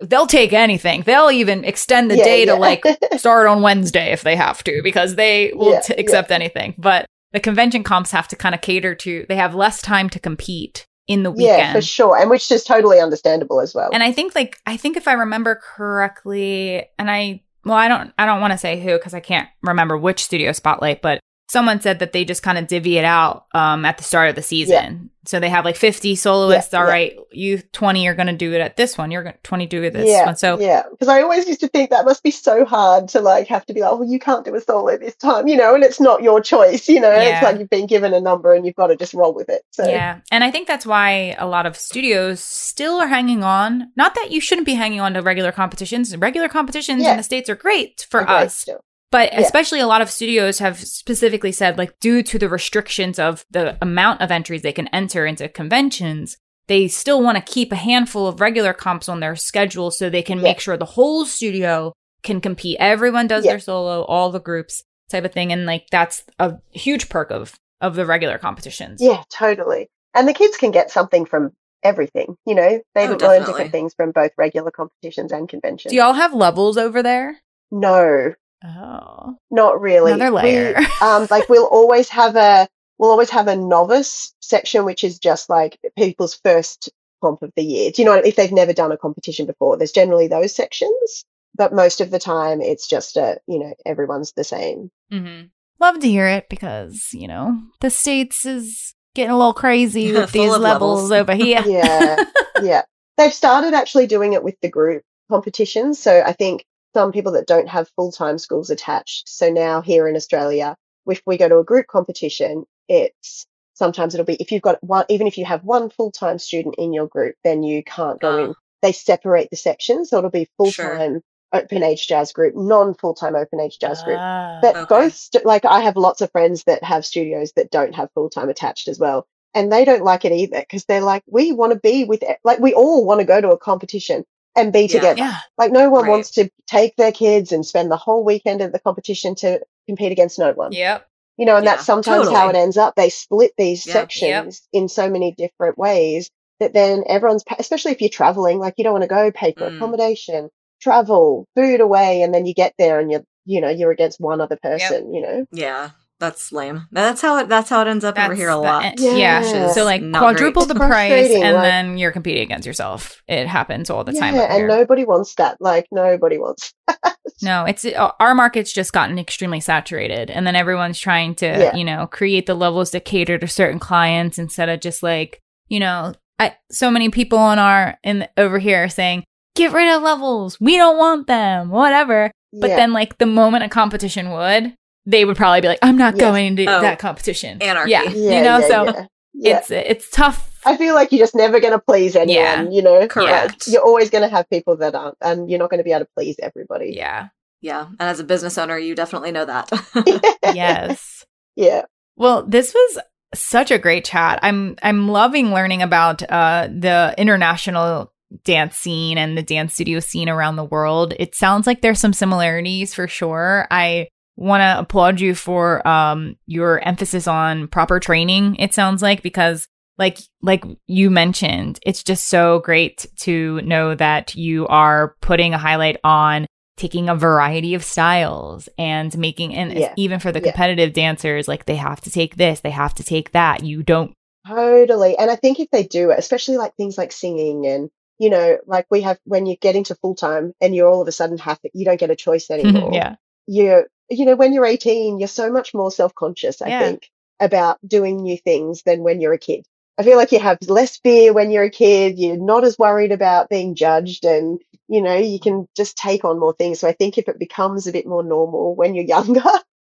they'll take anything. They'll even extend the Yeah, day to yeah. like start on Wednesday if they have to because they will Yeah, t- accept anything. But the convention comps have to kind of cater to they have less time to compete in the weekend. yeah, for sure, and which is totally understandable as well. And I think like I think if I remember correctly, and I well I don't I don't want to say who because I can't remember which studio spotlight, but someone said that they just kind of divvy it out um, at the start of the season. So they have like 50 soloists. Yeah, All yeah. right, you 20 are going to do it at this one. You're going to 20 do it at this yeah, one. So yeah, because I always used to think that must be so hard to like have to be like, well, you can't do a solo this time, you know, and it's not your choice, you know. Yeah. It's like you've been given a number and you've got to just roll with it. So Yeah. And I think that's why a lot of studios still are hanging on. Not that you shouldn't be hanging on to regular competitions. Regular competitions Yeah. in the States are great for us. Still. But Yeah. especially a lot of studios have specifically said, like, due to the restrictions of the amount of entries they can enter into conventions, they still want to keep a handful of regular comps on their schedule so they can Yeah. make sure the whole studio can compete. Everyone does Yeah. their solo, all the groups type of thing. And like, that's a huge perk of, of the regular competitions. Yeah, totally. And the kids can get something from everything, you know. They Oh, learn different things from both regular competitions and conventions. Do y'all have levels over there? no, Oh. not really. Another We- layer. um, like we'll always have a we'll always have a novice section, which is just like people's first comp of the year. Do you know what, if they've never done a competition before? There's generally those sections, but most of the time it's just a you know everyone's the same. Mm-hmm. Love to hear it because, you know, the States is getting a little crazy with these levels, levels. over here. Yeah, yeah. They've started actually doing it with the group competitions. So I think some people that don't have full time schools attached. So now here in Australia, if we go to a group competition, it's sometimes it'll be if you've got one, even if you have one full time student in your group, then you can't go Ah. in. They separate the sections. So it'll be full time open age jazz group, non full time open age jazz group. Ah. But Okay. both, like I have lots of friends that have studios that don't have full time attached as well. And they don't like it either because they're like, we want to be with, like, we all want to go to a competition and be Yeah. together. yeah. Like, no one Right. wants to take their kids and spend the whole weekend at the competition to compete against no one. Yep. You know, and Yeah, that's sometimes how it ends up. They split these Yep, sections in so many different ways that then everyone's, especially if you're traveling, like you don't want to go pay for Mm. accommodation, travel, food away, and then you get there and you're, you know, you're against one other person, you know? Yeah, that's lame. That's how it. That's how it ends up over here a the- lot. Yeah. Yeah. So like Not quadruple great. the price and like- then you're competing against yourself. It happens all the time. yeah, over and here. nobody wants that. Like nobody wants. No, it's uh, our market's just gotten extremely saturated, and then everyone's trying to, Yeah. you know, create the levels that cater to certain clients instead of just like, you know, I so many people on our in over here are saying, get rid of levels, we don't want them, whatever. But Yeah. then, like the moment a competition would, they would probably be like, I'm not Yes. going to Oh, that competition. anarchy. Yeah, yeah, you know, yeah, so yeah. Yeah. it's it's tough. I feel like you're just never going to please anyone. Yeah. You know, Correct. Like, you're always going to have people that aren't, and you're not going to be able to please everybody. Yeah. Yeah, and as a business owner, you definitely know that. yes. yeah. Well, this was such a great chat. I'm I'm loving learning about uh the international dance scene and the dance studio scene around the world. It sounds like there's some similarities for sure. I want to applaud you for um your emphasis on proper training. It sounds like because like like you mentioned, it's just so great to know that you are putting a highlight on taking a variety of styles and making and Yeah. even for the Yeah. competitive dancers like they have to take this they have to take that you don't Totally. And I think if they do it, especially like things like singing and, you know, like we have when you get into full time and you're all of a sudden have to, you don't get a choice anymore. yeah You're, you know, when you're 18, you're so much more self conscious, I Yeah. think, about doing new things than when you're a kid. I feel like you have less fear when you're a kid. You're not as worried about being judged and, you know, you can just take on more things. So I think if it becomes a bit more normal when you're younger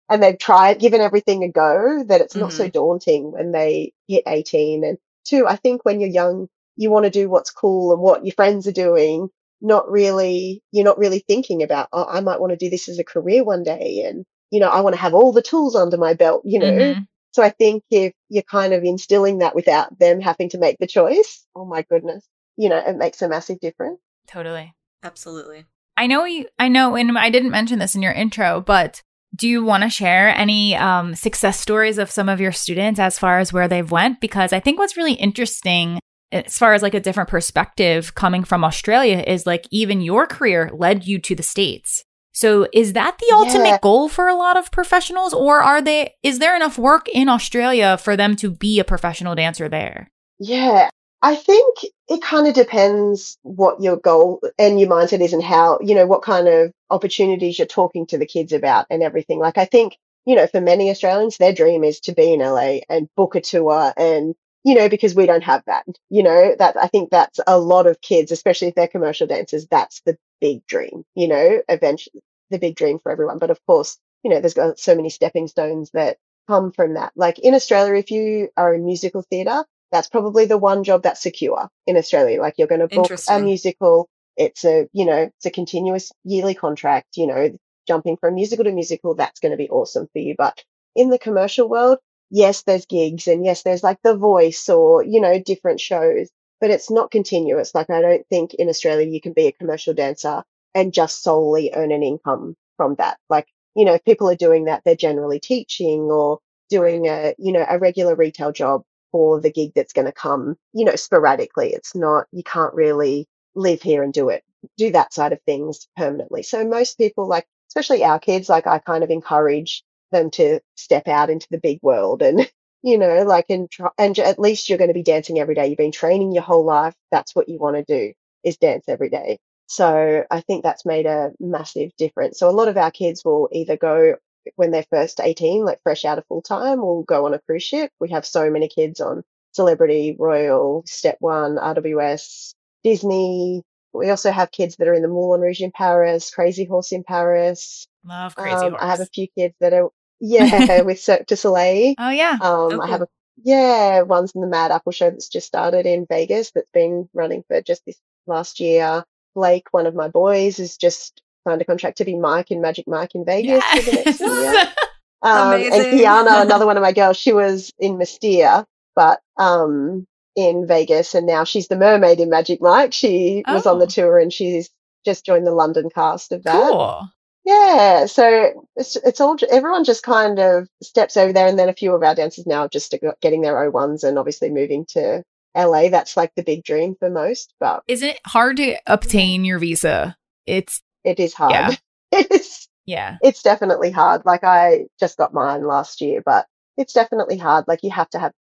and they've tried, given everything a go, that it's not so mm-hmm. daunting when they hit 18. And two, I think when you're young, you want to do what's cool and what your friends are doing, not really, you're not really thinking about, oh, I might want to do this as a career one day. And, you know, I want to have all the tools under my belt, you know. Mhm. So I think if you're kind of instilling that without them having to make the choice, oh my goodness, you know, it makes a massive difference. totally Absolutely. i know you i know and i didn't mention this in your intro but do you want to share any um, success stories of some of your students as far as where they've went because i think what's really interesting as far as like a different perspective coming from australia is like even your career led you to the states so is that the ultimate Yeah. goal for a lot of professionals or are they is there enough work in australia for them to be a professional dancer there Yeah. I think it kind of depends what your goal and your mindset is and how, you know, what kind of opportunities you're talking to the kids about and everything. Like, I think, you know, for many Australians, their dream is to be in LA and book a tour and, you know, because we don't have that. You know, that I think that's a lot of kids, especially if they're commercial dancers, that's the big dream, you know, eventually the big dream for everyone. But of course, you know, there's got so many stepping stones that come from that. Like in Australia, if you are in musical theatre, that's probably the one job that's secure in Australia. Like you're going to book a musical. It's a, you know, it's a continuous yearly contract, you know, jumping from musical to musical. That's going to be awesome for you. But in the commercial world, yes, there's gigs and yes, there's like The Voice or, you know, different shows, but it's not continuous. Like I don't think in Australia you can be a commercial dancer and just solely earn an income from that. Like, you know, if people are doing that, they're generally teaching or doing a, you know, a regular retail job for the gig that's going to come, you know, sporadically. It's not, you can't really live here and do it, do that side of things permanently. So most people, like, especially our kids, like I kind of encourage them to step out into the big world and you know like and try, and at least you're going to be dancing every day. You've been training your whole life. That's what you want to do is dance every day. So i think that's made a massive difference. So a lot of our kids will either go when they're first 18 like fresh out of full time will go on a cruise ship. We have so many kids on celebrity royal step one rws disney. We also have kids that are in the Moulin Rouge in Paris, Crazy Horse in Paris. Love Crazy um, Horse. I have a few kids that are yeah, with Cirque du Soleil. Oh yeah. Um, cool. I have a yeah, one's in the Mad Apple show that's just started in Vegas that's been running for just this last year. Blake, one of my boys, is just signed a contract to be Mike in Magic Mike in Vegas yes. for the next year. Um, and Kiana, another one of my girls, she was in Mystere, but um, in Vegas, and now she's the mermaid in Magic Mike. She oh. was on the oh. tour, and she's just joined the London cast of that. Cool. Yeah, so it's it's all everyone just kind of steps over there, and then a few of our dancers now just getting their O1s and obviously moving to LA. That's like the big dream for most. But isn't it hard to obtain your visa? It's it is hard. Yeah. it is. Yeah, it's definitely hard. Like I just got mine last year, but it's definitely hard. Like you have to have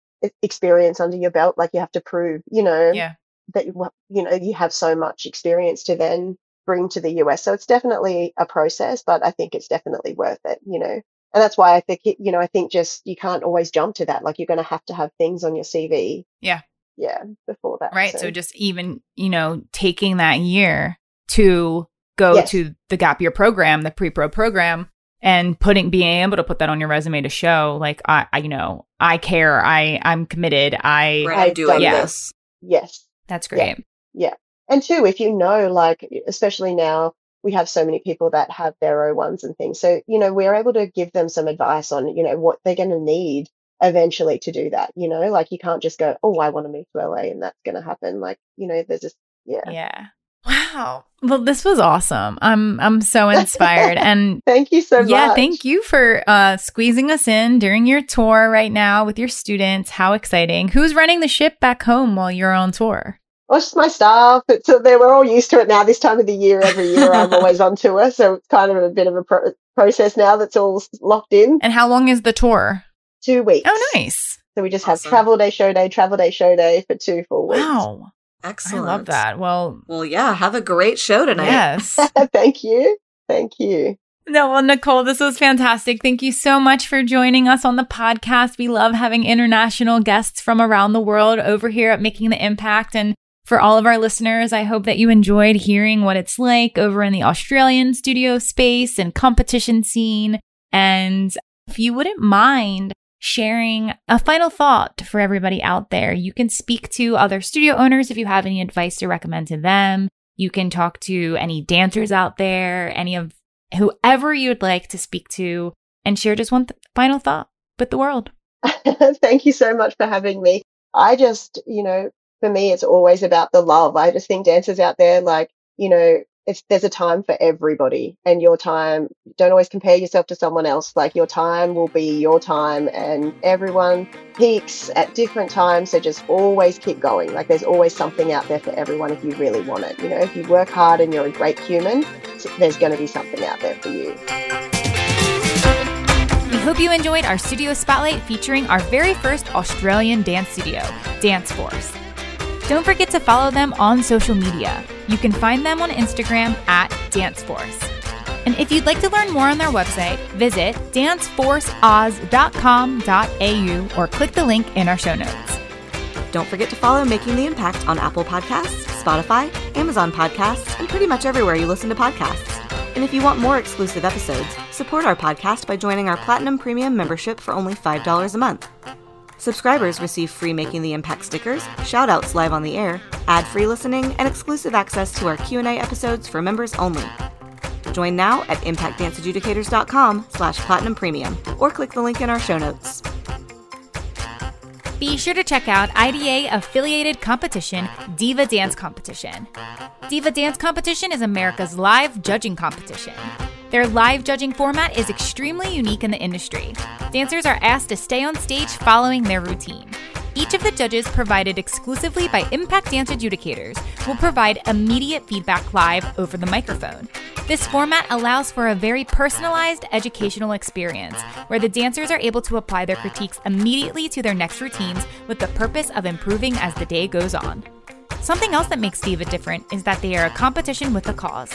experience under your belt. Like you have to prove, you know, yeah. that you you know you have so much experience to then bring to the US. So it's definitely a process, but I think it's definitely worth it, you know. And that's why I think, you know, I think just you can't always jump to that. Like you're going to have to have things on your CV. Yeah. Yeah. Before that. Right. So, so just even, you know, taking that year to go yes. to the gap year program, the pre pro program, and putting, being able to put that on your resume to show like, I, I you know, I care. I, I'm committed. I, I'm doing yeah. this. Yes. That's great. Yeah. yeah. And two, if you know, like, especially now, we have so many people that have their O1s and things. So, you know, we're able to give them some advice on, you know, what they're going to need eventually to do that. You know, like you can't just go, oh, I want to move to LA and that's going to happen. Like, you know, there's just, yeah. Yeah. Wow. Well, this was awesome. I'm I'm so inspired and thank you so much. Yeah, thank you for uh, squeezing us in during your tour right now with your students. How exciting. Who's running the ship back home while you're on tour? Well, it's just my staff. It's uh, they we're all used to it now. This time of the year, every year, I'm always on tour, so it's kind of a bit of a pro- process now that's all locked in. And how long is the tour? Two weeks. Oh, nice. So we just awesome. have travel day, show day, travel day, show day for two full weeks. Wow, excellent! I love that. Well, well, yeah. Have a great show tonight. Yes. Thank you. Thank you. No, well, Nicole, this was fantastic. Thank you so much for joining us on the podcast. We love having international guests from around the world over here at Making the Impact. And for all of our listeners, I hope that you enjoyed hearing what it's like over in the Australian studio space and competition scene. And if you wouldn't mind sharing a final thought for everybody out there, you can speak to other studio owners if you have any advice to recommend to them. You can talk to any dancers out there, any of whoever you'd like to speak to, and share just one th- final thought with the world. Thank you so much for having me. I just, you know, for me, it's always about the love. I just think dancers out there, like, you know, it's, there's a time for everybody and your time, don't always compare yourself to someone else. Like your time will be your time and everyone peaks at different times. So just always keep going. Like there's always something out there for everyone if you really want it. You know, if you work hard and you're a great human, there's going to be something out there for you. We hope you enjoyed our studio spotlight featuring our very first Australian dance studio, Dance Force. Don't forget to follow them on social media. You can find them on Instagram at DanceForce. And if you'd like to learn more on their website, visit danceforceoz.com.au or click the link in our show notes. Don't forget to follow Making the Impact on Apple Podcasts, Spotify, Amazon Podcasts, and pretty much everywhere you listen to podcasts. And if you want more exclusive episodes, support our podcast by joining our Platinum Premium membership for only $5 a month. Subscribers receive free Making the Impact stickers, shoutouts live on the air, ad-free listening, and exclusive access to our Q&A episodes for members only. Join now at impactdanceadjudicators.com slash platinum premium or click the link in our show notes. Be sure to check out IDA affiliated competition, Diva Dance Competition. Diva Dance Competition is America's live judging competition. Their live judging format is extremely unique in the industry. Dancers are asked to stay on stage following their routine. Each of the judges, provided exclusively by Impact Dance Adjudicators, will provide immediate feedback live over the microphone. This format allows for a very personalized educational experience where the dancers are able to apply their critiques immediately to their next routines with the purpose of improving as the day goes on. Something else that makes Diva different is that they are a competition with a cause.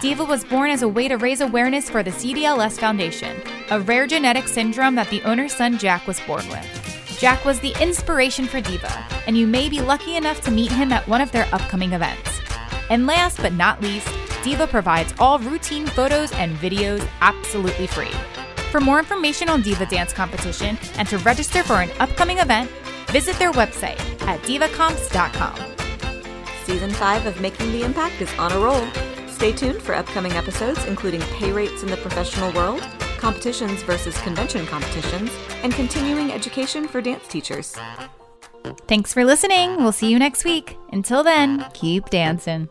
Diva was born as a way to raise awareness for the CDLS Foundation, a rare genetic syndrome that the owner's son Jack was born with. Jack was the inspiration for Diva, and you may be lucky enough to meet him at one of their upcoming events. And last but not least, Diva provides all routine photos and videos absolutely free. For more information on Diva Dance Competition and to register for an upcoming event, visit their website at divacomps.com. Season 5 of Making the Impact is on a roll. Stay tuned for upcoming episodes, including pay rates in the professional world, competitions versus convention competitions, and continuing education for dance teachers. Thanks for listening. We'll see you next week. Until then, keep dancing.